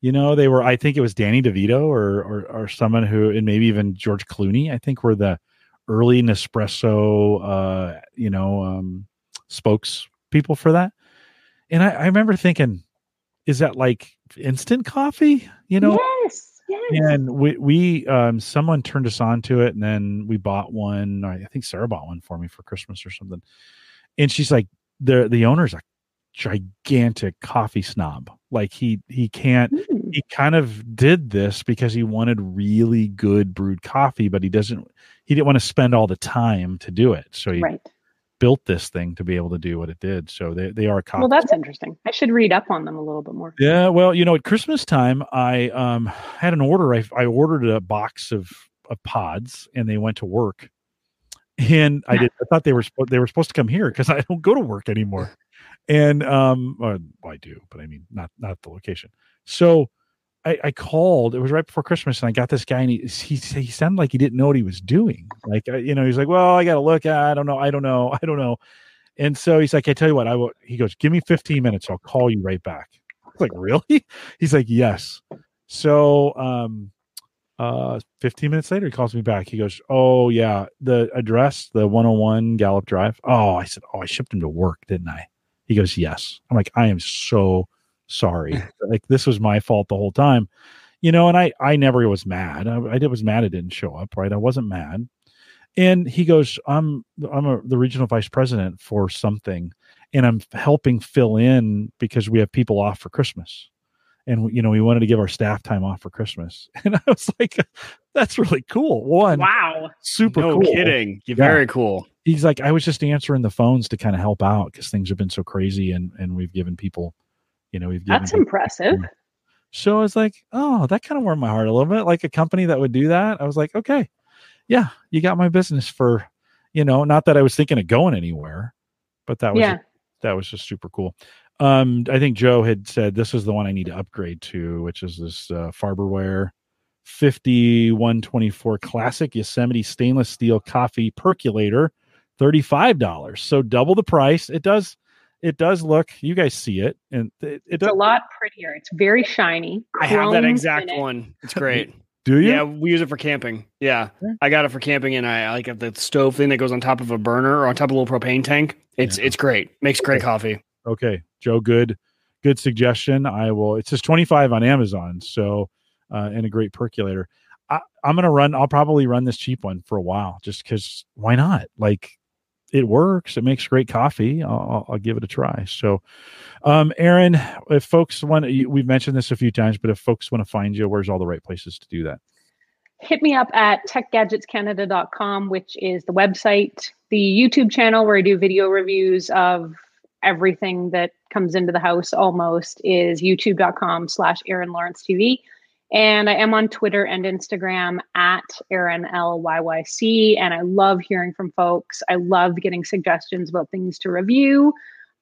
Speaker 1: you know, they were I think it was Danny DeVito or or or someone who and maybe even George Clooney, I think were the early Nespresso uh, you know, um spokes people for that. And I, I remember thinking, is that like instant coffee? You know?
Speaker 2: Yes. Yes.
Speaker 1: And we we um someone turned us on to it and then we bought one. I think Sarah bought one for me for Christmas or something. And she's like, the the owner's a gigantic coffee snob. Like he he can't mm. he kind of did this because he wanted really good brewed coffee, but he doesn't he didn't want to spend all the time to do it. So he right built this thing to be able to do what it did. So they, they are
Speaker 2: coffee. Well, that's interesting. I should read up on them a little bit more.
Speaker 1: Yeah. Well, you know, at Christmas time, I um, had an order. I, I ordered a box of, of pods and they went to work. And I did, I thought they were, they were supposed to come here because I don't go to work anymore. And, um, well, I do, but I mean, not, not the location. So, I, I, called. It was right before Christmas, and I got this guy, and he he, he sounded like he didn't know what he was doing. Like you know, he's like, "Well, I got to look. At, I don't know. I don't know. I don't know." And so he's like, "I tell you what, I will." He goes, "Give me 15 minutes. I'll call you right back." I was like, "Really?" He's like, "Yes." So, um, uh, 15 minutes later, he calls me back. He goes, "Oh yeah, the address, the 101 Gallup Drive." Oh, I said, "Oh, I shipped him to work, didn't I?" He goes, "Yes." I'm like, "I am so." Sorry. Like this was my fault the whole time. You know and i i never was mad. I, I was mad it didn't show up right? I wasn't mad. And he goes i'm i'm a, the regional vice president for something and i'm helping fill in because we have people off for christmas. And you know we wanted to give our staff time off for christmas. And i was like that's really cool. One
Speaker 2: wow.
Speaker 1: super
Speaker 3: no
Speaker 1: cool.
Speaker 3: kidding. Yeah. very cool.
Speaker 1: He's like i was just answering the phones to kind of help out because things have been so crazy and and we've given people you know, we've
Speaker 2: that's impressive.
Speaker 1: So I was like, oh, that kind of warmed my heart a little bit. Like a company that would do that. I was like, okay, yeah, you got my business for, you know, not that I was thinking of going anywhere, but that was
Speaker 2: yeah.
Speaker 1: that was just super cool. Um, I think Joe had said this is the one I need to upgrade to, which is this uh, Farberware 5124 classic Yosemite stainless steel coffee percolator, $35. So double the price. It does it does look you guys see it and it,
Speaker 2: it it's a lot prettier. It's very shiny.
Speaker 3: I have that exact one. It's great.
Speaker 1: Do you?
Speaker 3: Yeah we use it for camping. Yeah. I got it for camping and i, I like the stove thing that goes on top of a burner or on top of a little propane tank. It's yeah. it's great. Makes great okay. coffee.
Speaker 1: Okay. Joe good good suggestion. I will it says 25 on amazon so uh and a great percolator. I, i'm gonna run i'll probably run this cheap one for a while just because why not? Like it works. It makes great coffee. I'll, I'll give it a try. So, um, Erin, if folks want, we've mentioned this a few times, but if folks want to find you, where's all the right places to do that?
Speaker 2: Hit me up at techgadgetscanada.com, which is the website, the YouTube channel where I do video reviews of everything that comes into the house almost is youtube.com slash Erin Lawrence TV. And I am on Twitter and Instagram at Erin LYYC. And I love hearing from folks. I love getting suggestions about things to review.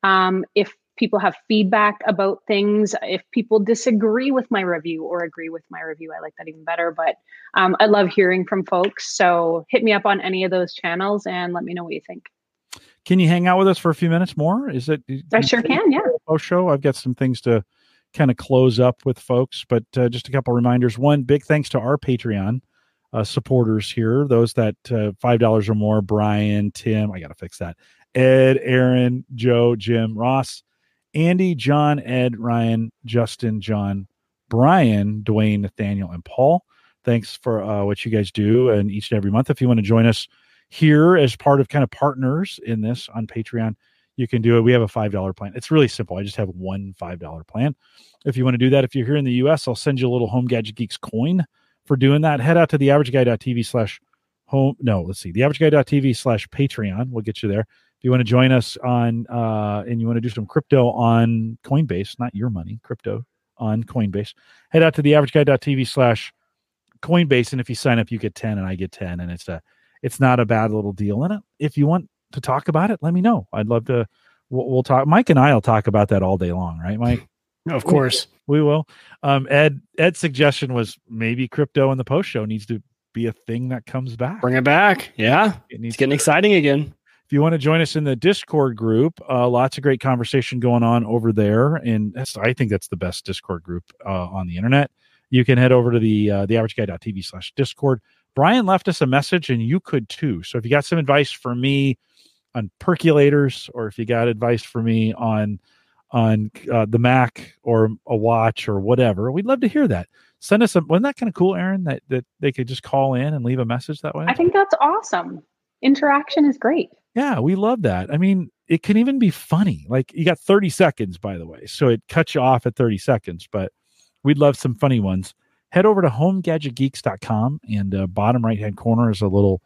Speaker 2: Um, if people have feedback about things, if people disagree with my review or agree with my review, I like that even better. But um, I love hearing from folks. So hit me up on any of those channels and let me know what you think.
Speaker 1: Can you hang out with us for a few minutes more? Is it?
Speaker 2: I sure can. Yeah.
Speaker 1: Post show. I've got some things to kind of close up with folks. But uh, just a couple reminders. One, big thanks to our Patreon uh, supporters here, those that uh, $5 or more Brian, Tim, I got to fix that. Ed, Aaron, Joe, Jim, Ross, Andy, John, Ed, Ryan, Justin, John, Brian, Dwayne, Nathaniel, and Paul. Thanks for uh, what you guys do and each and every month. If you want to join us here as part of kind of partners in this on Patreon, you can do it. We have a $5 plan. It's really simple. I just have one $5 plan. If you want to do that, if you're here in the US, I'll send you a little Home Gadget Geeks coin for doing that. Head out to the averageguy.tv slash home. No, let's see. The averageguy.tv slash Patreon. We'll get you there. If you want to join us on, uh, and you want to do some crypto on Coinbase, not your money, crypto on Coinbase, head out to the averageguy.tv slash Coinbase. And if you sign up, you get 10 and I get 10. And it's a, it's not a bad little deal in it. If you want to talk about it, let me know. I'd love to. We'll, we'll talk. Mike and I will talk about that all day long, right, Mike?
Speaker 3: Of course.
Speaker 1: We will. Um, Ed Ed's suggestion was maybe crypto in the post show needs to be a thing that comes back.
Speaker 3: Bring it back. Yeah.
Speaker 1: It needs
Speaker 3: It's getting exciting again.
Speaker 1: if you want to join us in the discord group uh, lots of great conversation going on over there and that's, i think that's the best discord group uh, on the internet you can head over to the uh, theaverageguy.tv slash discord brian left us a message and you could too so if you got some advice for me on percolators or if you got advice for me on on uh, the mac or a watch or whatever we'd love to hear that send us a wasn't that kind of cool erin that that they could just call in and leave a message that way
Speaker 2: I think that's awesome. Interaction is great.
Speaker 1: yeah, we love that. I mean, it can even be funny. Like you got 30 seconds, by the way. So it cuts you off at 30 seconds, but we'd love some funny ones. Head over to homegadgetgeeks.com and uh, bottom right hand corner is a little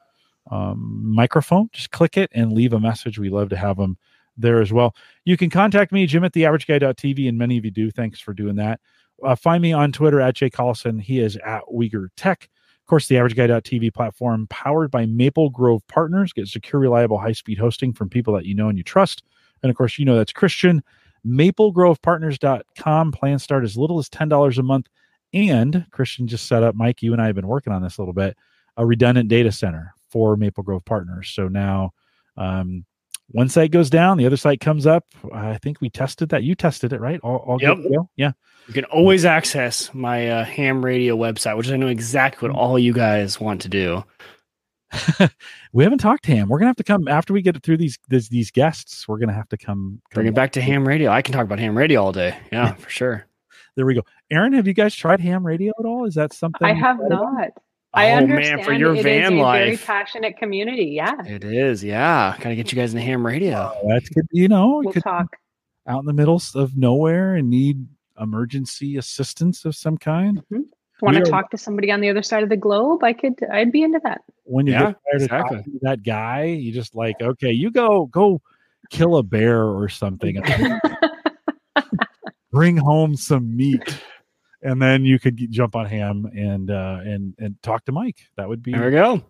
Speaker 1: um, microphone. Just click it and leave a message. We love to have them there as well. You can contact me, Jim at theaverageguy.tv, and many of you do. Thanks for doing that. Uh, find me on Twitter at Jay Collison. He is at WiegerTech. Of course, the AverageGuy.tv platform powered by Maple Grove Partners. Get secure, reliable, high speed hosting from people that you know and you trust. And of course, you know that's Christian. MapleGrovePartners.com. Plans start as little as $10 a month. And Christian just set up, Mike, you and I have been working on this a little bit, a redundant data center for Maple Grove Partners. So now, um, one site goes down, the other site comes up. I think we tested that. You tested it, right? All, all
Speaker 3: Yep.
Speaker 1: good? Yeah.
Speaker 3: You can always access my uh, ham radio website, which I know exactly what all you guys want to do.
Speaker 1: we haven't talked to him. We're gonna have to come after we get through these these, these guests. We're gonna have to come,
Speaker 3: Bring it back to ham radio. I can talk about ham radio all day. Yeah, for sure.
Speaker 1: There we go. Erin, have you guys tried ham radio at all? Is that something
Speaker 2: I have not. I
Speaker 3: oh
Speaker 2: understand
Speaker 3: man, for your
Speaker 2: it is
Speaker 3: van
Speaker 2: a very passionate community. Yeah.
Speaker 3: it is. Yeah, gotta get you guys in the ham radio.
Speaker 1: Oh, that's good. You know, you
Speaker 2: We'll
Speaker 1: could
Speaker 2: talk.
Speaker 1: out in the middle of nowhere and need emergency assistance of some kind.
Speaker 2: Want to
Speaker 1: are-
Speaker 2: talk to somebody on the other side of the globe? I could I'd be into that.
Speaker 1: When you
Speaker 3: Yeah,
Speaker 1: get tired
Speaker 3: exactly.
Speaker 1: of to that guy, you just like, okay, you go go kill a bear or something. Bring home some meat. And then you could get, jump on ham and uh, and and talk to Mike. That would be.
Speaker 3: There we go.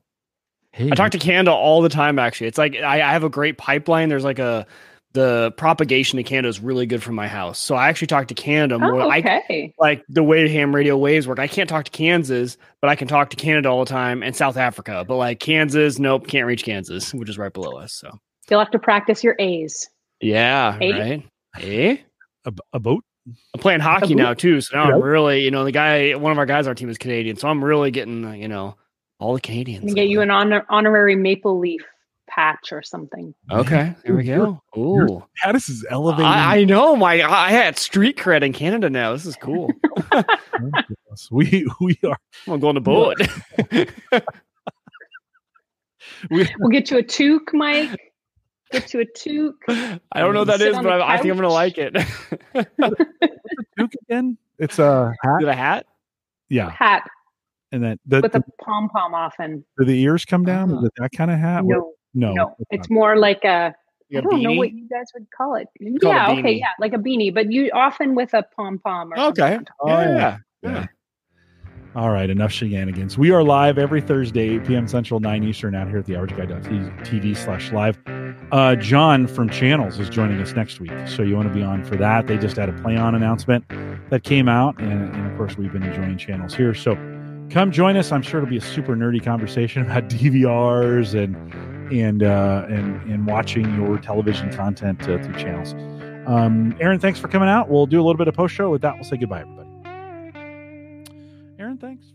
Speaker 1: Hey,
Speaker 3: I talk to Canada all the time. Actually, it's like I, I have a great pipeline. There's like a the propagation to Canada is really good from my house. So I actually talk to Canada more.
Speaker 2: Oh,
Speaker 3: I
Speaker 2: okay.
Speaker 3: like the way ham radio waves work. I can't talk to Kansas, but I can talk to Canada all the time and South Africa. But like Kansas, nope, can't reach Kansas, which is right below us. So
Speaker 2: You'll have to practice your A's.
Speaker 3: yeah,
Speaker 2: Eh?
Speaker 3: right. Eh?
Speaker 1: a, a boat.
Speaker 3: I'm playing hockey now too, so now I'm really, you know, the guy, one of our guys on our team is Canadian, so I'm really getting, uh, you know, all the Canadians.
Speaker 2: I'm get you an honor, honorary maple leaf patch or something.
Speaker 3: Okay, there we go.
Speaker 1: You're-
Speaker 3: Ooh,
Speaker 1: Status is elevating.
Speaker 3: I, I know my I had street cred in Canada now. This is cool.
Speaker 1: we we are
Speaker 3: I'm going to boat.
Speaker 1: we
Speaker 2: We'll get you a toque, Mike. Get you a toque.
Speaker 3: I don't know what that
Speaker 2: Sit
Speaker 3: is,
Speaker 2: on
Speaker 3: but I, I think I'm gonna
Speaker 2: couch.
Speaker 3: like it. is
Speaker 1: toque again. It's a hat.
Speaker 3: it a hat?
Speaker 1: Yeah,
Speaker 2: Hat
Speaker 1: and then the
Speaker 2: with a pom pom often.
Speaker 1: do the ears come down.
Speaker 3: Ah.
Speaker 1: Is it that kind of hat?
Speaker 2: No,
Speaker 1: no,
Speaker 2: no.
Speaker 1: it's
Speaker 2: It's more like a
Speaker 3: You
Speaker 2: I don't know what you guys would call it.
Speaker 3: call it
Speaker 2: yeah, okay, yeah, like a beanie, but you often with a pom pom or something
Speaker 3: Okay.
Speaker 2: on.
Speaker 1: Oh,
Speaker 3: yeah.
Speaker 1: yeah.
Speaker 3: yeah.
Speaker 1: All right, enough shenanigans. We are live every Thursday, 8 p.m. Central, 9 Eastern, out here at the averageguy.tv slash live. Uh, John from Channels is joining us next week. So you want to be on for that. They just had a play on announcement that came out. And, and of course, we've been enjoying Channels here. So come join us. I'm sure it'll be a super nerdy conversation about DVRs and and uh, and and watching your television content uh, through channels. Um, Erin, thanks for coming out. We'll do a little bit of post show. With that, we'll say goodbye, everybody. Erin, thanks.